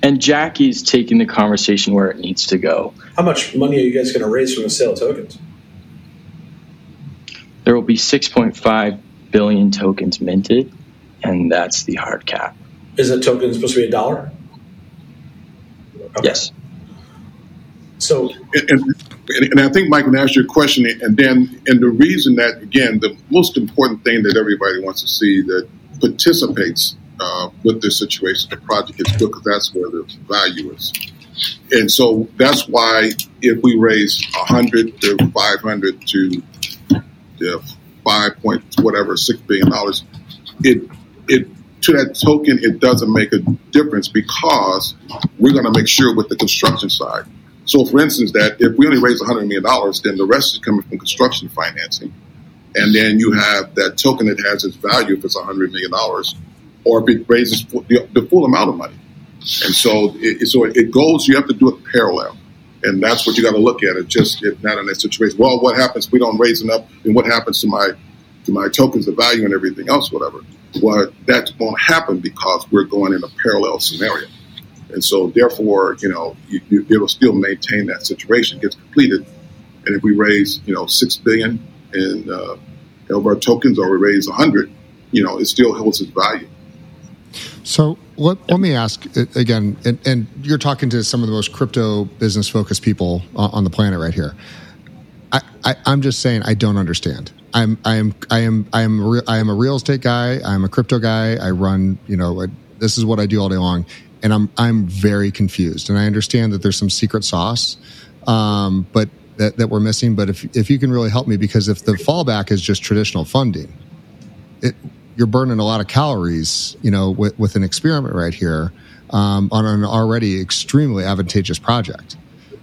and Jackie's taking the conversation where it needs to go. How much money are you guys going to raise from the sale of tokens? There will be 6.5 billion tokens minted, and that's the hard cap. Is a token supposed to be a dollar? Okay. Yes. So And, and, and I think Mike can ask your question, and then and the reason that again the most important thing that everybody wants to see that participates uh, with this situation, the project is good because that's where the value is, and so that's why if we raise hundred to five hundred to to five point whatever six billion dollars, it it to that token it doesn't make a difference because we're going to make sure with the construction side. So, for instance, that if we only raise $100 million, then the rest is coming from construction financing. And then you have that token that has its value if it's $100 million, or if it raises the, full amount of money. And so, it, so it goes, you have to do it parallel. And that's what you got to look at. It just not in that situation. Well, what happens if we don't raise enough? And what happens to my to my tokens, the value, and everything else, whatever? Well, that won't happen because we're going in a parallel scenario. And so, therefore, you know, you, you, it'll still maintain that situation, it gets completed. And if we raise, you know, six billion in uh, our tokens, or we raise a hundred, you know, it still holds its value. So let, let me ask again, and, and you're talking to some of the most crypto business focused people on the planet right here. I, I, I'm just saying I don't understand. I'm I am I am I am re- I am a real estate guy. I'm a crypto guy. I run you know this is what I do all day long, and I'm I'm very confused. And I understand that there's some secret sauce, um, but that, that we're missing. But if if you can really help me, because if the fallback is just traditional funding, it, you're burning a lot of calories, you know, with, with an experiment right here um, on an already extremely advantageous project.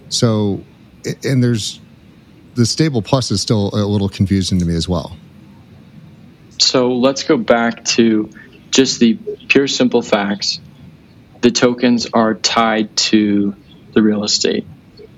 So, and there's the stable plus is still a little confusing to me as well. So let's go back to just the pure simple facts. The tokens are tied to the real estate.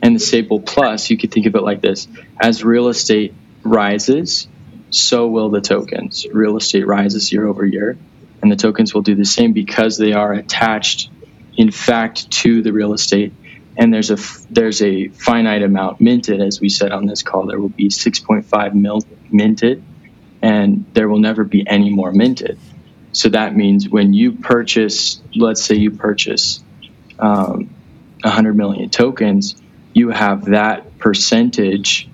And the stable plus, you could think of it like this as real estate rises, so will the tokens. Real estate rises year over year, and the tokens will do the same because they are attached, in fact, to the real estate. And there's a there's a finite amount minted, as we said on this call. There will be 6.5 mil minted, and there will never be any more minted. So that means when you purchase, let's say you purchase um, 100 million tokens, you have that percentage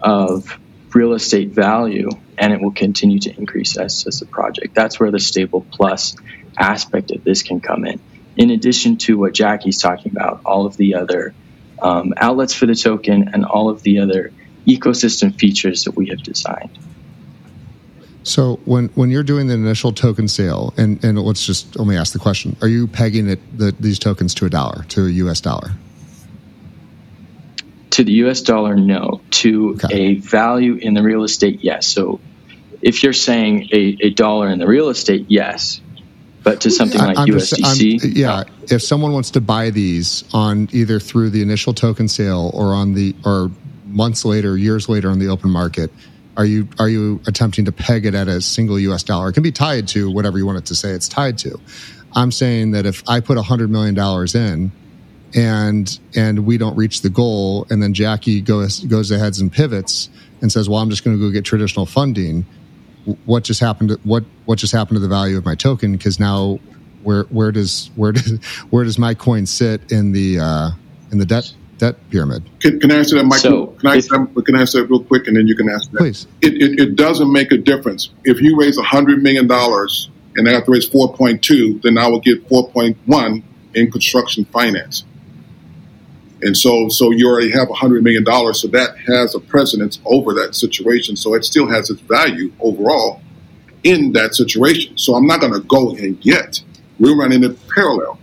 of real estate value and it will continue to increase as, as the project. That's where the stable plus aspect of this can come in. In addition to what Jackie's talking about, all of the other um, outlets for the token and all of the other ecosystem features that we have designed. So when when you're doing the initial token sale, and and let's just only ask the question: Are you pegging it the, these tokens to a dollar, to a U.S. dollar? To the U.S. dollar, no. To okay. a value in the real estate, yes. So if you're saying a, a dollar in the real estate, yes. But to something like I'm USDC, just, yeah. If someone wants to buy these on either through the initial token sale or on the or months later, years later on the open market, are you are you attempting to peg it at a single US dollar? It can be tied to whatever you want it to say it's tied to. I'm saying that if I put $100 million in and and we don't reach the goal and then Jackie goes goes ahead and pivots and says, "Well, I'm just going to go get traditional funding." What just happened to what what just happened to the value of my token because now where where does where does where does my coin sit in the uh, in the debt debt pyramid. Can, can I answer that, Michael? So can, I, if, can I answer that real quick, and then you can answer that? Please. It, it, it doesn't make a difference. If you raise $100 million and I have to raise 4.2, then I will get 4.1 in construction finance. And so, so you already have $100 million, so that has a precedence over that situation. So it still has its value overall in that situation. So I'm not going to go and get. We're running it parallel.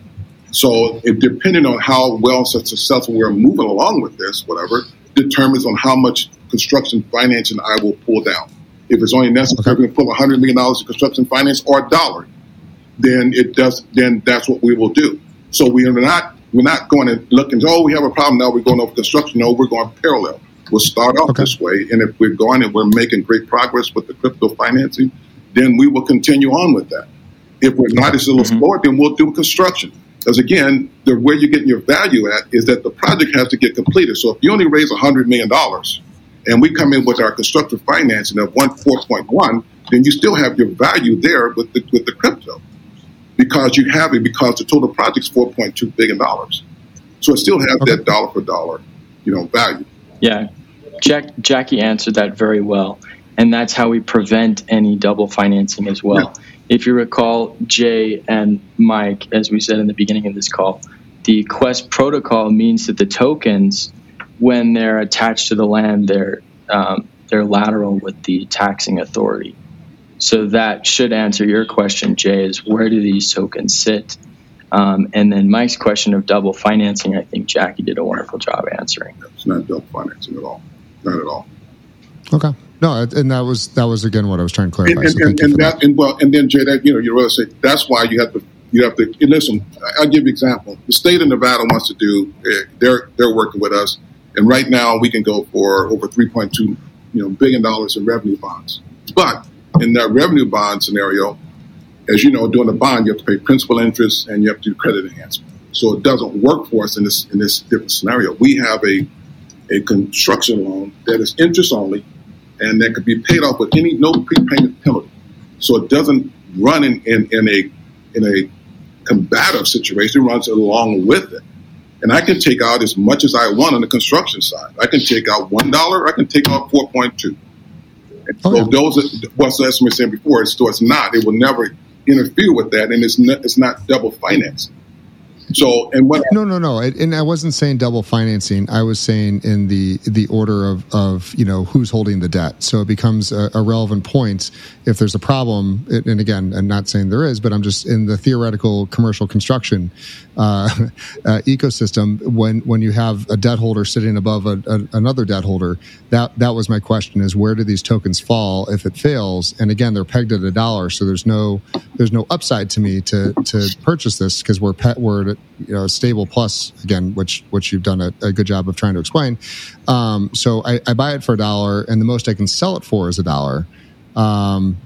So, it, depending on how well such successful we're moving along with this, whatever, determines on how much construction financing I will pull down. If it's only necessary okay. to pull $100 million in construction finance or a dollar, then it does. Then that's what we will do. So we are not we're not going to look and oh we have a problem now we're going over construction. No, we're going parallel. We'll start off okay. this way, and if we're going and we're making great progress with the crypto financing, then we will continue on with that. If we're not, as little mm-hmm. then we'll do construction. Because again, the where you're getting your value at is that the project has to get completed. So if you only raise $100 million and we come in with our constructive financing of one four point one, then you still have your value there with the, with the crypto because you have it because the total project's $4.2 billion. So it still has okay. that dollar for dollar, you know, value. Yeah. Jack, Jackie answered that very well. And that's how we prevent any double financing as well. Yeah. If you recall, Jay and Mike, as we said in the beginning of this call, the Quest protocol means that the tokens, when they're attached to the land, they're um, they're lateral with the taxing authority. So that should answer your question, Jay. Is where do these tokens sit? Um, and then Mike's question of double financing, I think Jackie did a wonderful job answering. It's not double financing at all. Not at all. Okay. No, and that was that was again what I was trying to clarify. And, and, so and, and that, that, and well, and then Jay, that you know, you really say that's why you have to you have to listen. I'll give you an example. The state of Nevada wants to do. Eh, they're they're working with us, and right now we can go for over three point two, you know, billion dollars in revenue bonds. But in that revenue bond scenario, as you know, doing a bond, you have to pay principal interest and you have to do credit enhancement. So it doesn't work for us in this in this different scenario. We have a a construction loan that is interest only and that could be paid off with any no prepayment penalty. So it doesn't run in, in, in a in a combative situation, it runs along with it. And I can take out as much as I want on the construction side. I can take out one dollar, I can take out four point two. Oh, so yeah. those are what's as we saying before, so it's not, it will never interfere with that and it's not it's not double financing. So, and what? No, no, no. And I wasn't saying double financing. I was saying in the the order of of you know who's holding the debt. So it becomes a, a relevant point if there's a problem. And again, I'm not saying there is, but I'm just in the theoretical commercial construction uh, uh, ecosystem. When when you have a debt holder sitting above a, a, another debt holder, that that was my question: is where do these tokens fall if it fails? And again, they're pegged at a dollar, so there's no there's no upside to me to to purchase this because we're pet we're you know, stable plus again, which which you've done a, a good job of trying to explain. Um, so I, I, buy it for a dollar, and the most I can sell it for is a dollar. Um,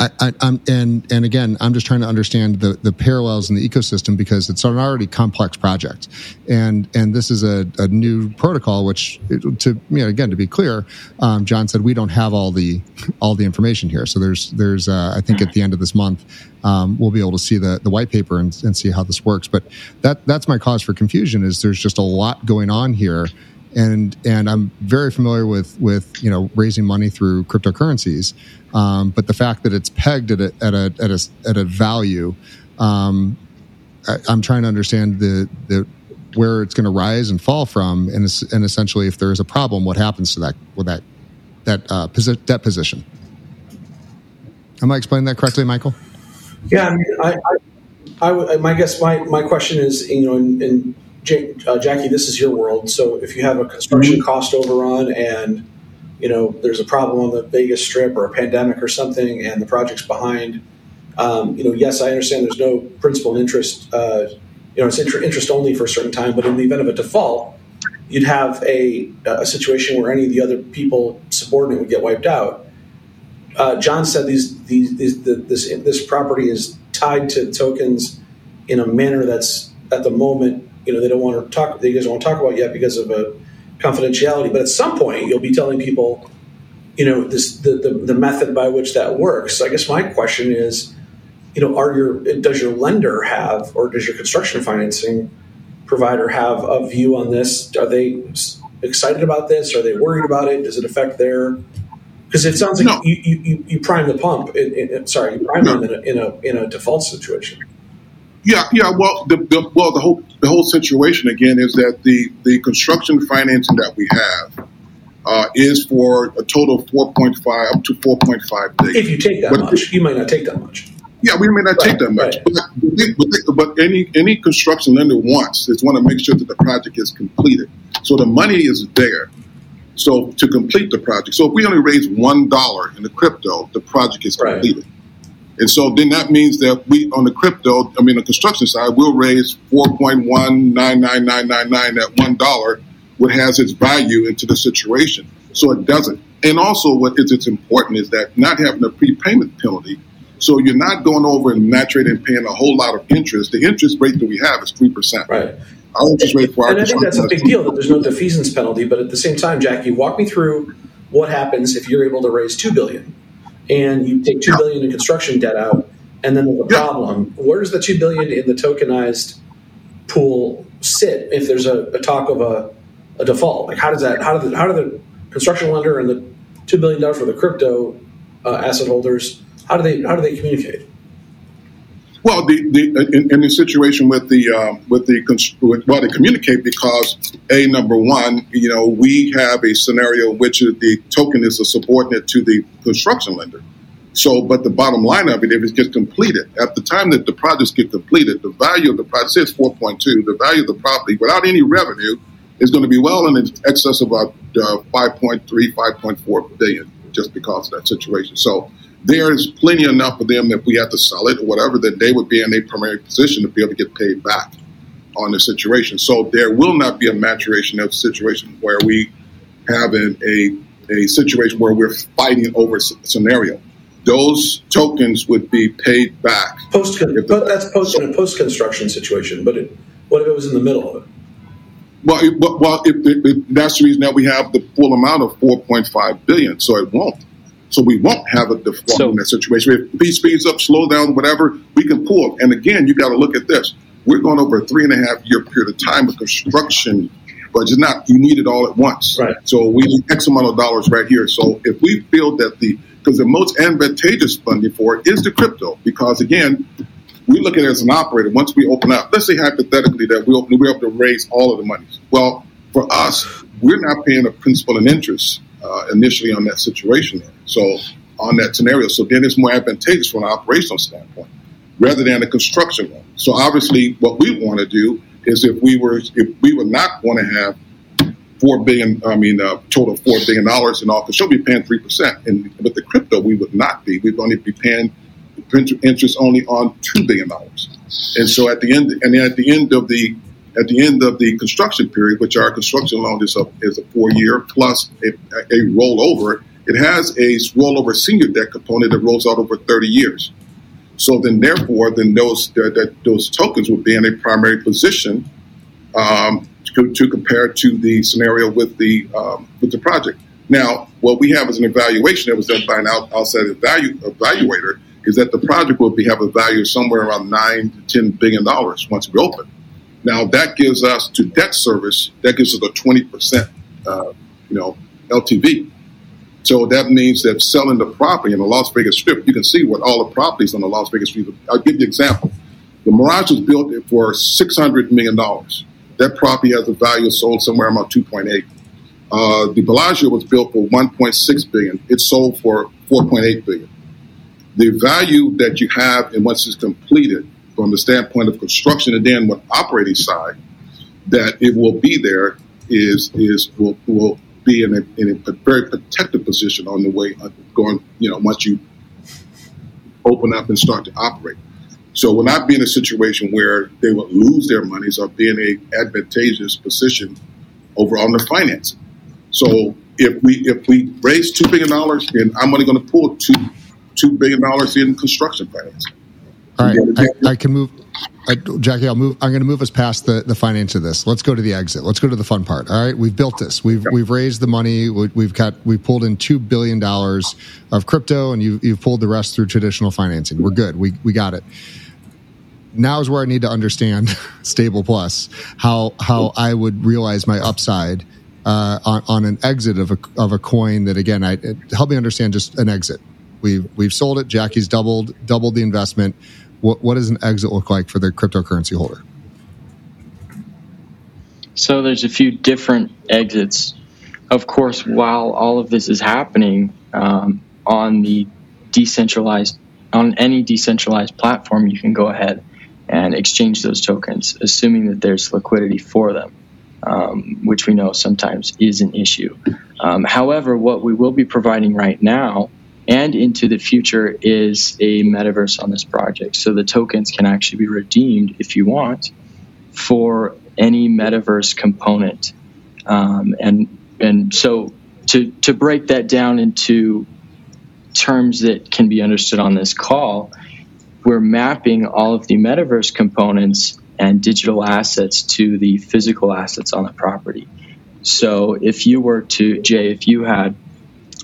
I, am and and again, I'm just trying to understand the the parallels in the ecosystem because it's an already complex project, and and this is a, a new protocol. Which, to you know, again, to be clear, um, John said we don't have all the all the information here. So there's there's uh, I think at the end of this month, um, we'll be able to see the the white paper and, and see how this works. But that that's my cause for confusion is there's just a lot going on here and and I'm very familiar with with you know raising money through cryptocurrencies, um, but the fact that it's pegged at a at a at a, at a value, um, I, am trying to understand the the where it's going to rise and fall from, and and essentially if there is a problem, what happens to that with that that uh, posi- debt position. Am I explaining that correctly, Michael? Yeah, I mean, I, I, I, my guess, my, my question is, you know, in, in uh, Jackie, this is your world. So if you have a construction mm-hmm. cost overrun and you know there's a problem on the Vegas Strip or a pandemic or something, and the project's behind, um, you know, yes, I understand there's no principal interest. Uh, you know, it's interest only for a certain time. But in the event of a default, you'd have a, a situation where any of the other people subordinate would get wiped out. Uh, John said these, these, these the, this this property is tied to tokens in a manner that's at the moment you know they don't want to talk they don't want to talk about yet because of a confidentiality but at some point you'll be telling people you know this the, the, the method by which that works so i guess my question is you know are your does your lender have or does your construction financing provider have a view on this are they excited about this are they worried about it does it affect their because it sounds like no. you, you, you prime the pump in, in, sorry you prime no. them in a, in a in a default situation yeah, yeah. Well, the, the, well the whole the whole situation again is that the the construction financing that we have uh, is for a total of four point five up to four point five billion. If you take that but much, you might not take that much. Yeah, we may not right, take that much, right. but, but, but, any any construction lender wants is want to make sure that the project is completed. So the money is there. So to complete the project. So if we only raise one dollar in the crypto, the project is completed. Right. And so then that means that we, on the crypto, I mean, the construction side, we'll raise 4.199999 at $1, what has its value into the situation. So it doesn't. And also, what is it's important is that not having a prepayment penalty. So you're not going over and naturally and paying a whole lot of interest. The interest rate that we have is 3%. Right. Our interest rate for our And I think that's a big deal that there's no defeasance penalty. But at the same time, Jackie, walk me through what happens if you're able to raise $2 billion and you take two billion in construction debt out, and then there's a problem. Where does the two billion in the tokenized pool sit if there's a, a talk of a, a, default? Like how does that? How do the how do the construction lender and the two billion dollars for the crypto uh, asset holders? How do they how do they communicate? Well, the, the in, in the situation with the uh, with the with, well, they communicate because a number one, you know, we have a scenario in which the token is a subordinate to the construction lender. So, but the bottom line of it, if it gets completed, at the time that the projects get completed, the value of the project says 4.2. The value of the property, without any revenue, is going to be well in excess of about uh, 5.3, 5.4 billion, just because of that situation. So there's plenty enough of them if we have to sell it or whatever, that they would be in a primary position to be able to get paid back on the situation. So there will not be a maturation of situation where we have an, a a situation where we're fighting over a scenario. Those tokens would be paid back. Post, but that's post in a post construction situation. But it, what if it was in the middle of it? Well, it, well, it, that's the reason that we have the full amount of 4.5 billion. So it won't. So we won't have a default so, in that situation. If he speeds up, slow down, whatever, we can pull. up. And again, you got to look at this. We're going over a three and a half year period of time of construction but it's not you need it all at once. Right. So we need X amount of dollars right here. So if we feel that the because the most advantageous funding for it is the crypto, because again, we look at it as an operator. Once we open up, let's say hypothetically that we open, we're able to raise all of the money. Well, for us, we're not paying a principal and interest uh, initially on that situation. So on that scenario, so then it's more advantageous from an operational standpoint rather than a construction one. So obviously, what we want to do is if we were if we were not going to have four billion, I mean, uh, total four billion dollars in all, because she'll be paying three percent, and with the crypto, we would not be. We'd only be paying interest only on two billion dollars. And so at the end, and then at the end of the at the end of the construction period, which our construction loan is a is a four year plus a, a rollover, it has a rollover senior debt component that rolls out over 30 years. So then, therefore, then those those tokens would be in a primary position um, to, to, compare to the scenario with the um, with the project. Now, what we have as an evaluation that was done by an outside value, evaluator is that the project will be have a value somewhere around nine to ten billion dollars once we open. Now, that gives us to debt service that gives us a twenty percent, uh, you know, LTV. So that means that selling the property in the Las Vegas Strip, you can see what all the properties on the Las Vegas Strip. I'll give you an example. The Mirage was built for six hundred million dollars. That property has a value sold somewhere around two point eight. Uh, the Bellagio was built for one point six billion. It sold for four point eight billion. The value that you have and once it's completed, from the standpoint of construction and then what operating side, that it will be there is is will will be in a, in a very protective position on the way going, you know, once you open up and start to operate. So we'll not be in a situation where they will lose their monies or be in a advantageous position over on the financing. So if we if we raise two billion dollars, then I'm only going to pull two two billion dollars in construction financing. All right, I, I, can move. I, Jackie, I'll move. I'm going to move us past the, the finance of this. Let's go to the exit. Let's go to the fun part. All right, we've built this. We've we've raised the money. We've got we pulled in two billion dollars of crypto, and you you've pulled the rest through traditional financing. We're good. We we got it. Now is where I need to understand Stable Plus how how I would realize my upside uh, on on an exit of a of a coin that again I help me understand just an exit. We've we've sold it. Jackie's doubled doubled the investment what, what does an exit look like for the cryptocurrency holder? So there's a few different exits. Of course, while all of this is happening um, on the decentralized, on any decentralized platform, you can go ahead and exchange those tokens, assuming that there's liquidity for them, um, which we know sometimes is an issue. Um, however, what we will be providing right now and into the future is a metaverse on this project. So the tokens can actually be redeemed if you want for any metaverse component. Um, and and so to to break that down into terms that can be understood on this call, we're mapping all of the metaverse components and digital assets to the physical assets on the property. So if you were to Jay, if you had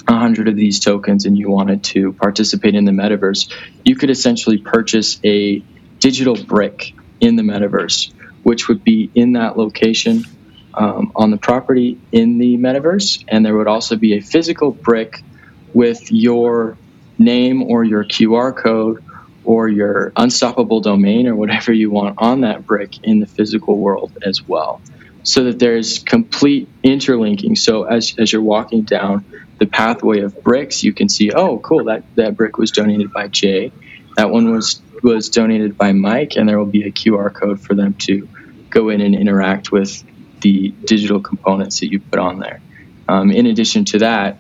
100 of these tokens and you wanted to participate in the metaverse, you could essentially purchase a digital brick in the metaverse, which would be in that location um, on the property in the metaverse. And there would also be a physical brick with your name or your QR code or your unstoppable domain or whatever you want on that brick in the physical world as well. So that there's complete interlinking. So as, as you're walking down the pathway of bricks, you can see, oh, cool, that, that brick was donated by Jay. That one was was donated by Mike, and there will be a QR code for them to go in and interact with the digital components that you put on there. Um, in addition to that,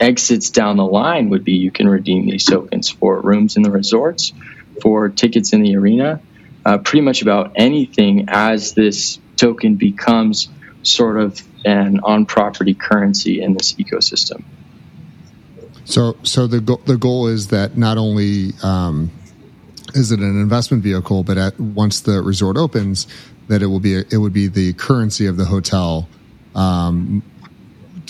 exits down the line would be you can redeem these tokens for rooms in the resorts, for tickets in the arena, uh, pretty much about anything as this token becomes sort of an on-property currency in this ecosystem. So, so the go- the goal is that not only um, is it an investment vehicle, but at, once the resort opens, that it will be a, it would be the currency of the hotel. Um,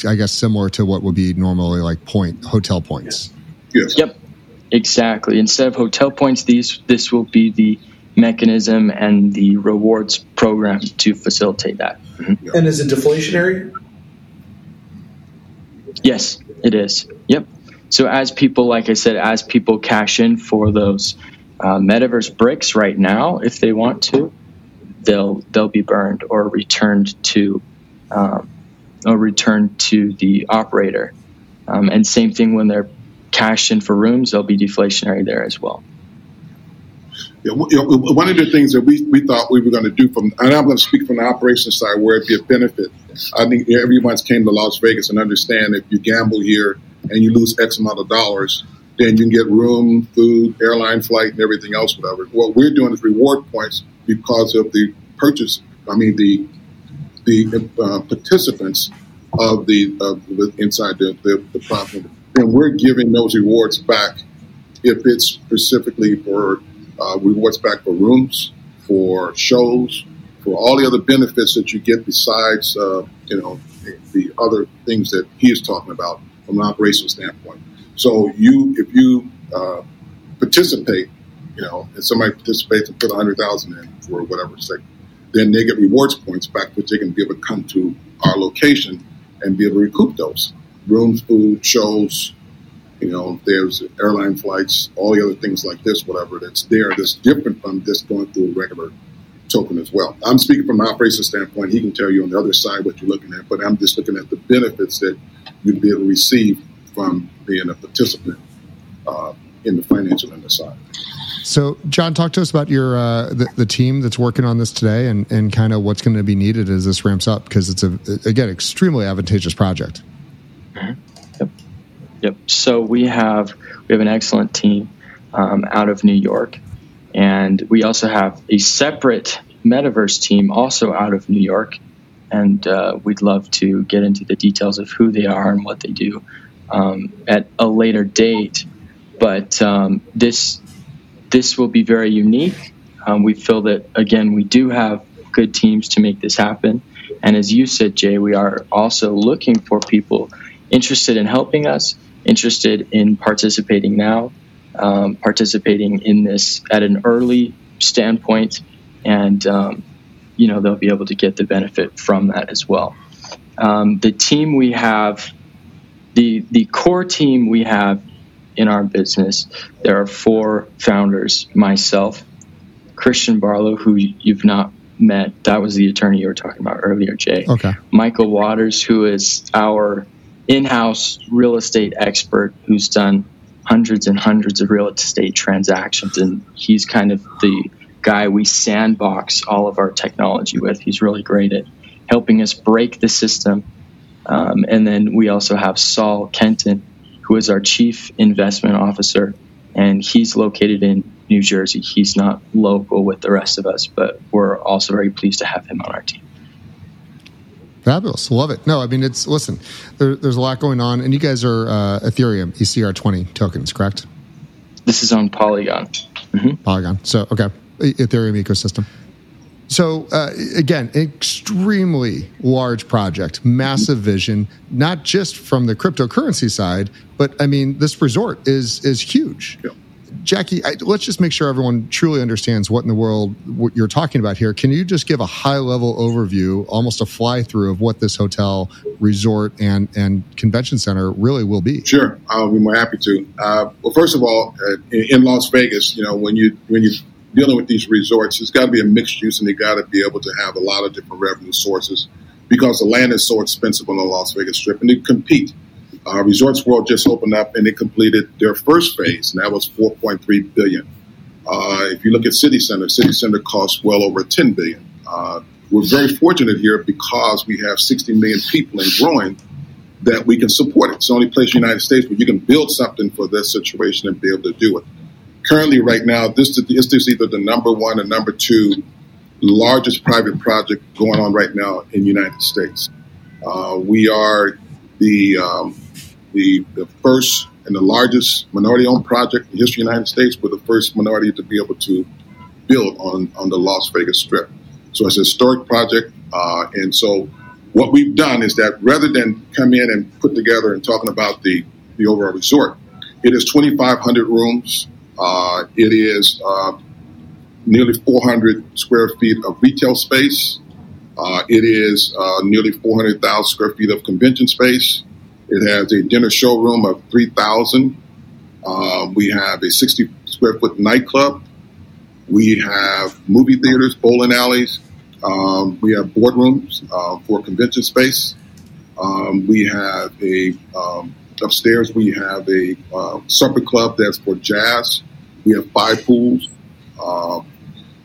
I guess similar to what would be normally like point hotel points. Yes. Yep. Exactly. Instead of hotel points, these this will be the mechanism and the rewards program to facilitate that. Mm-hmm. And is it deflationary? Yes, it is. Yep. So as people, like I said, as people cash in for those uh, metaverse bricks right now, if they want to, they'll they'll be burned or returned to um, or returned to the operator. Um, and same thing when they're cashed in for rooms, they'll be deflationary there as well. Yeah, one of the things that we, we thought we were going to do from, and I'm going to speak from the operations side where it'd be a benefit. I think everyone's came to Las Vegas and understand if you gamble here and you lose X amount of dollars, then you can get room, food, airline flight, and everything else, whatever. What we're doing is reward points because of the purchase. I mean, the the uh, participants of the, inside the, the, the. And we're giving those rewards back if it's specifically for uh, rewards back for rooms, for shows, for all the other benefits that you get besides, uh, you know, the other things that he is talking about from an operational standpoint. So you, if you uh, participate, you know, and somebody participates and put a hundred thousand in for whatever sake, then they get rewards points back, which they can be able to come to our location and be able to recoup those rooms, food, shows. You know, there's airline flights, all the other things like this, whatever that's there that's different from just going through a regular token as well. I'm speaking from an operations standpoint. He can tell you on the other side what you're looking at, but I'm just looking at the benefits that you'd be able to receive from being a participant uh, in the financial end side. So, John, talk to us about your uh, the, the, team that's working on this today, and, and kind of what's going to be needed as this ramps up, because it's a again extremely advantageous project. Mm-hmm. Yep. So we have we have an excellent team um, out of New York, and we also have a separate metaverse team also out of New York, and uh, we'd love to get into the details of who they are and what they do um, at a later date. But um, this this will be very unique. Um, we feel that again we do have good teams to make this happen, and as you said, Jay, we are also looking for people interested in helping us, interested in participating now, um, participating in this at an early standpoint, and um, you know they'll be able to get the benefit from that as well. Um, the team we have, the the core team we have in our business, there are four founders: myself, Christian Barlow, who you've not met. That was the attorney you were talking about earlier, Jay. Okay. Michael Waters, who is our in-house real estate expert, who's done hundreds and hundreds of real estate transactions, and he's kind of the guy we sandbox all of our technology with. He's really great at helping us break the system. Um, and then we also have Saul Kenton, who is our chief investment officer, and he's located in New Jersey. He's not local with the rest of us, but we're also very pleased to have him on our team. Fabulous, love it. No, I mean it's listen. There, there's a lot going on, and you guys are uh, Ethereum ECR20 tokens, correct? This is on Polygon. Mm-hmm. Polygon. So okay, Ethereum ecosystem. So uh, again, extremely large project, massive vision, not just from the cryptocurrency side, but I mean, this resort is is huge. Yeah. Jackie, I, let's just make sure everyone truly understands what in the world what you're talking about here. Can you just give a high level overview, almost a fly through of what this hotel, resort, and and convention center really will be? Sure, I'll be more happy to. Uh, well, first of all, uh, in Las Vegas, you know, when you when you dealing with these resorts, it's got to be a mixed use, and they got to be able to have a lot of different revenue sources because the land is so expensive on the Las Vegas Strip, and they compete. Uh, Resorts World just opened up, and they completed their first phase, and that was 4.3 billion. Uh, if you look at City Center, City Center costs well over 10 billion. Uh, we're very fortunate here because we have 60 million people and growing that we can support it. It's the only place in the United States where you can build something for this situation and be able to do it currently, right now, this, this is either the number one or number two largest private project going on right now in the United States. Uh, we are the, um, the, the first and the largest minority-owned project in the history of the United States. We're the first minority to be able to build on, on the Las Vegas Strip. So it's a historic project. Uh, and so what we've done is that rather than come in and put together and talking about the, the overall resort, it is 2,500 rooms. Uh, it is uh, nearly 400 square feet of retail space. Uh, it is uh, nearly 400,000 square feet of convention space. It has a dinner showroom of 3,000. Uh, we have a 60 square foot nightclub. We have movie theaters, bowling alleys. Um, we have boardrooms uh, for convention space. Um, we have a um, upstairs. We have a uh, supper club that's for jazz. We have five pools. Uh,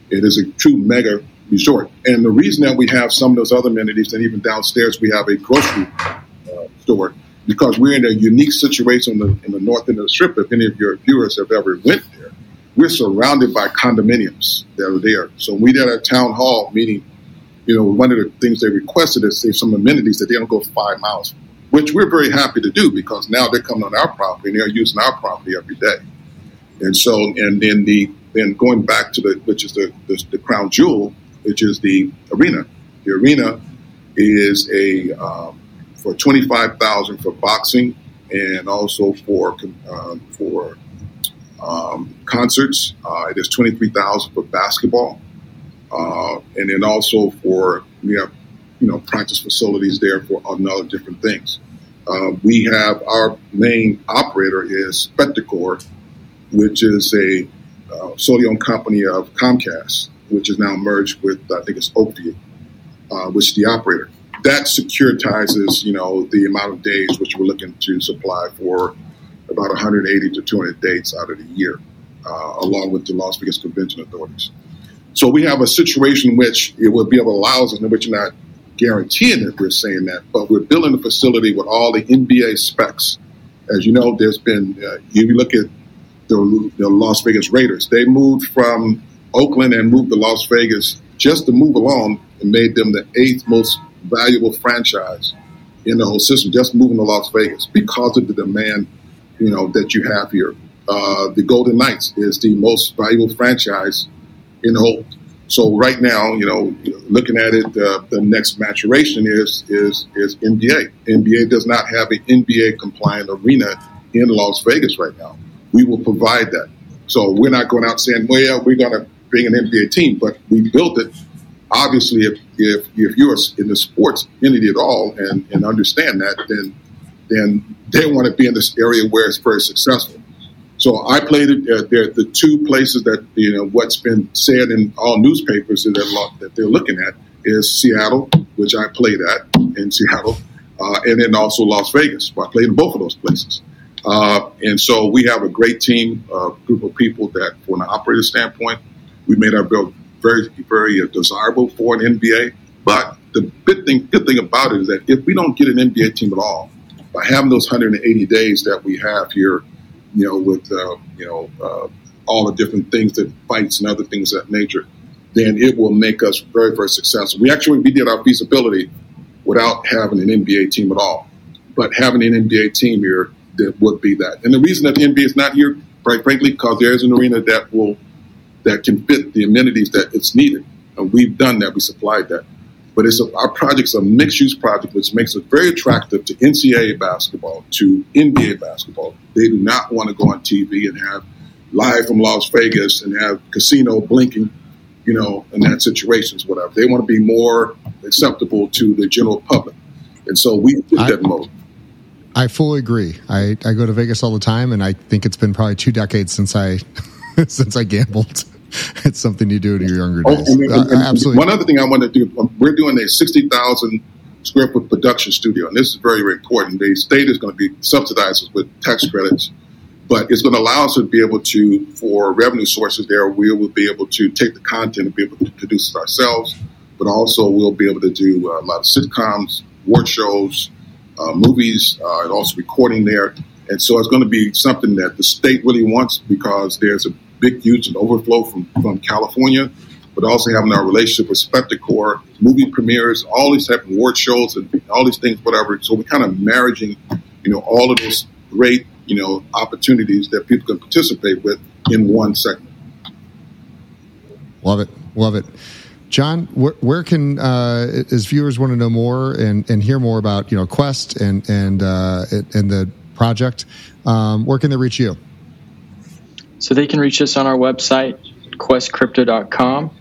it is a true mega resort. And the reason that we have some of those other amenities, and even downstairs we have a grocery uh, store, because we're in a unique situation in the, in the north end of the strip. If any of your viewers have ever went there, we're surrounded by condominiums that are there. So we did a town hall meeting you know, one of the things they requested is some amenities that they don't go five miles, which we're very happy to do because now they're coming on our property and they're using our property every day. And so, and then the then going back to the which is the, the, the crown jewel, which is the arena. The arena is a um, for twenty five thousand for boxing and also for um, for um, concerts. Uh, it is twenty three thousand for basketball, uh, and then also for we have you know practice facilities there for another different things. Uh, we have our main operator is Spectacor, which is a uh, solely owned company of Comcast, which is now merged with I think it's Oak View, uh, which is the operator. That securitizes you know the amount of days which we're looking to supply for about 180 to 200 dates out of the year, uh, along with the Las Vegas Convention authorities. So we have a situation which it will be able to allow us, in which you're not guaranteeing that we're saying that, but we're building a facility with all the NBA specs. As you know, there's been, uh, you look at the, the Las Vegas Raiders, they moved from Oakland and moved to Las Vegas just to move along and made them the eighth most valuable franchise in the whole system, just moving to Las Vegas because of the demand, you know, that you have here. Uh, the Golden Knights is the most valuable franchise in the whole. So right now, you know, looking at it, uh, the next maturation is is is NBA. NBA does not have an NBA compliant arena in Las Vegas right now. We will provide that. So we're not going out saying, well, yeah, we're going to bring an NBA team, but we built it. Obviously, if if, if you're in the sports entity at all and, and understand that, then then they want to be in this area where it's very successful. So I played it. Uh, the two places that you know what's been said in all newspapers that they're, that they're looking at is Seattle, which I played at in Seattle, uh, and then also Las Vegas. I played in both of those places. Uh, and so we have a great team, a group of people that, from an operator standpoint, we made our bill very, very desirable for an NBA. But the good thing, good thing about it is that if we don't get an NBA team at all, by having those 180 days that we have here you know, with uh, you know uh, all the different things that fights and other things of that nature, then it will make us very very successful. We actually we did our feasibility without having an NBA team at all, but having an NBA team here that would be that. And the reason that the NBA is not here, quite frankly, because there is an arena that will that can fit the amenities that it's needed, and we've done that. We supplied that. But it's a, our project's a mixed use project, which makes it very attractive to NCAA basketball, to NBA basketball. They do not want to go on TV and have live from Las Vegas and have casino blinking, you know, in that situations, whatever. They want to be more acceptable to the general public. And so we did that mode. I fully agree. I, I go to Vegas all the time, and I think it's been probably two decades since I since I gambled. it's something you do in your younger oh, days. Oh, and, and, uh, absolutely. One other thing I want to do, um, we're doing a 60,000 square foot production studio, and this is very, very important. The state is going to be subsidized with tax credits, but it's going to allow us to be able to, for revenue sources there, we will be able to take the content and be able to produce it ourselves, but also we'll be able to do uh, a lot of sitcoms, award shows, uh, movies, uh, and also recording there. And so it's going to be something that the state really wants because there's a big, huge and overflow from, from California, but also having our relationship with Spectacor, movie premieres, all these type of award shows and all these things, whatever. So we're kind of marrying, you know, all of those great, you know, opportunities that people can participate with in one segment. Love it. Love it. John, where, where can uh, as viewers want to know more and, and hear more about you know Quest and and uh, and the project, um, where can they reach you? So they can reach us on our website, questcrypto.com.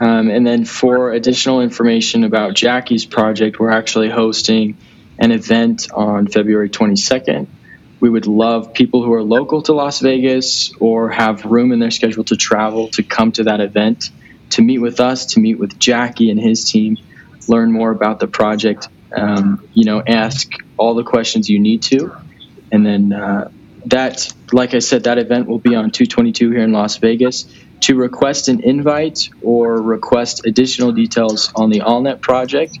Um, and then for additional information about Jackie's project, we're actually hosting an event on February 22nd. We would love people who are local to Las Vegas or have room in their schedule to travel to come to that event, to meet with us, to meet with Jackie and his team, learn more about the project, um, you know, ask all the questions you need to, and then uh, that, like I said, that event will be on 222 here in Las Vegas. To request an invite or request additional details on the All Net project,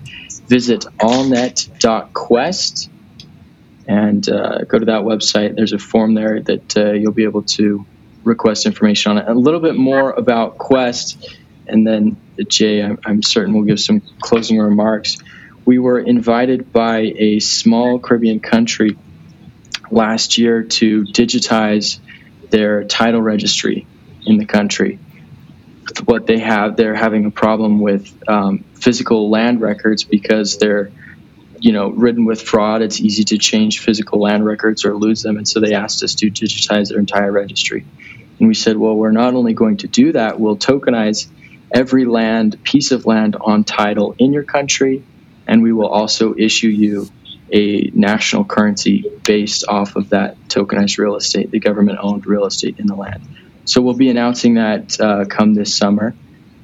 visit allnet.quest and uh, go to that website. There's a form there that uh, you'll be able to request information on it. A little bit more about Quest. and then Jay, I'm, I'm certain, will give some closing remarks. We were invited by a small Caribbean country last year to digitize their title registry in the country. What they have, they're having a problem with um, physical land records because they're, you know, ridden with fraud. It's easy to change physical land records or lose them, and so they asked us to digitize their entire registry. And we said, well, we're not only going to do that, we'll tokenize every land, piece of land on title in your country, and we will also issue you a national currency based off of that tokenized real estate, the government owned real estate in the land. So we'll be announcing that uh, come this summer.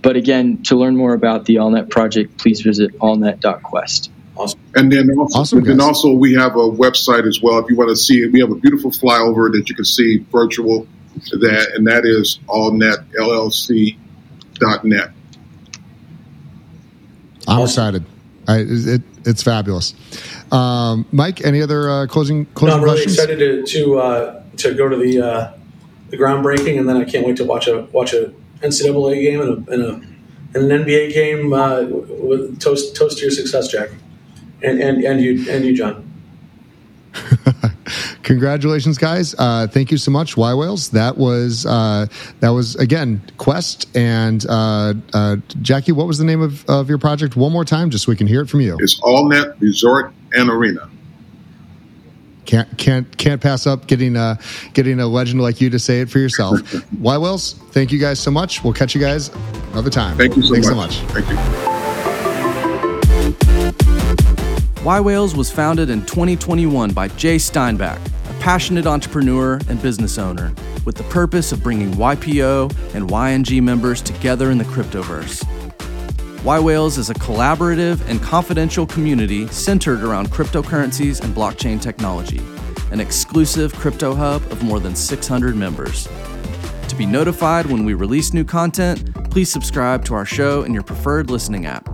But again, to learn more about the All Net project, please visit allnet.quest. Awesome. And then also, awesome, then also we have a website as well. If you want to see it, we have a beautiful flyover that you can see virtual. That and that is allnetllc.net. I'm excited. I, it, it's fabulous. Um, Mike, any other uh, closing closing no, I'm really questions? excited to to uh, to go to the uh, the groundbreaking, and then I can't wait to watch a watch a NCAA game and, a, and, a, and an NBA game. Uh, with toast toast to your success, Jack, and and and you and you, John. Congratulations, guys! Uh, thank you so much, Y Whales. That was uh, that was again Quest and uh, uh, Jackie. What was the name of, of your project? One more time, just so we can hear it from you. It's All Net Resort and Arena. Can't can't can't pass up getting a getting a legend like you to say it for yourself. Y Whales, thank you guys so much. We'll catch you guys another time. Thank you so Thanks much. so much. Thank you. Y Whales was founded in 2021 by Jay Steinbach, a passionate entrepreneur and business owner, with the purpose of bringing YPO and YNG members together in the cryptoverse. Y Whales is a collaborative and confidential community centered around cryptocurrencies and blockchain technology, an exclusive crypto hub of more than 600 members. To be notified when we release new content, please subscribe to our show in your preferred listening app.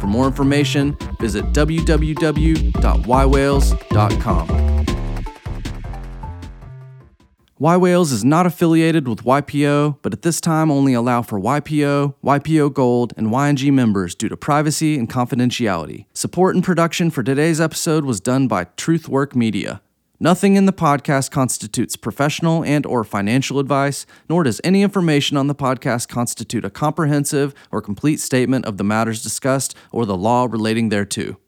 For more information, visit www.ywhales.com. Y Whales is not affiliated with YPO, but at this time only allow for YPO, YPO Gold, and YNG members due to privacy and confidentiality. Support and production for today's episode was done by Truthwork Media. Nothing in the podcast constitutes professional and or financial advice, nor does any information on the podcast constitute a comprehensive or complete statement of the matters discussed or the law relating thereto.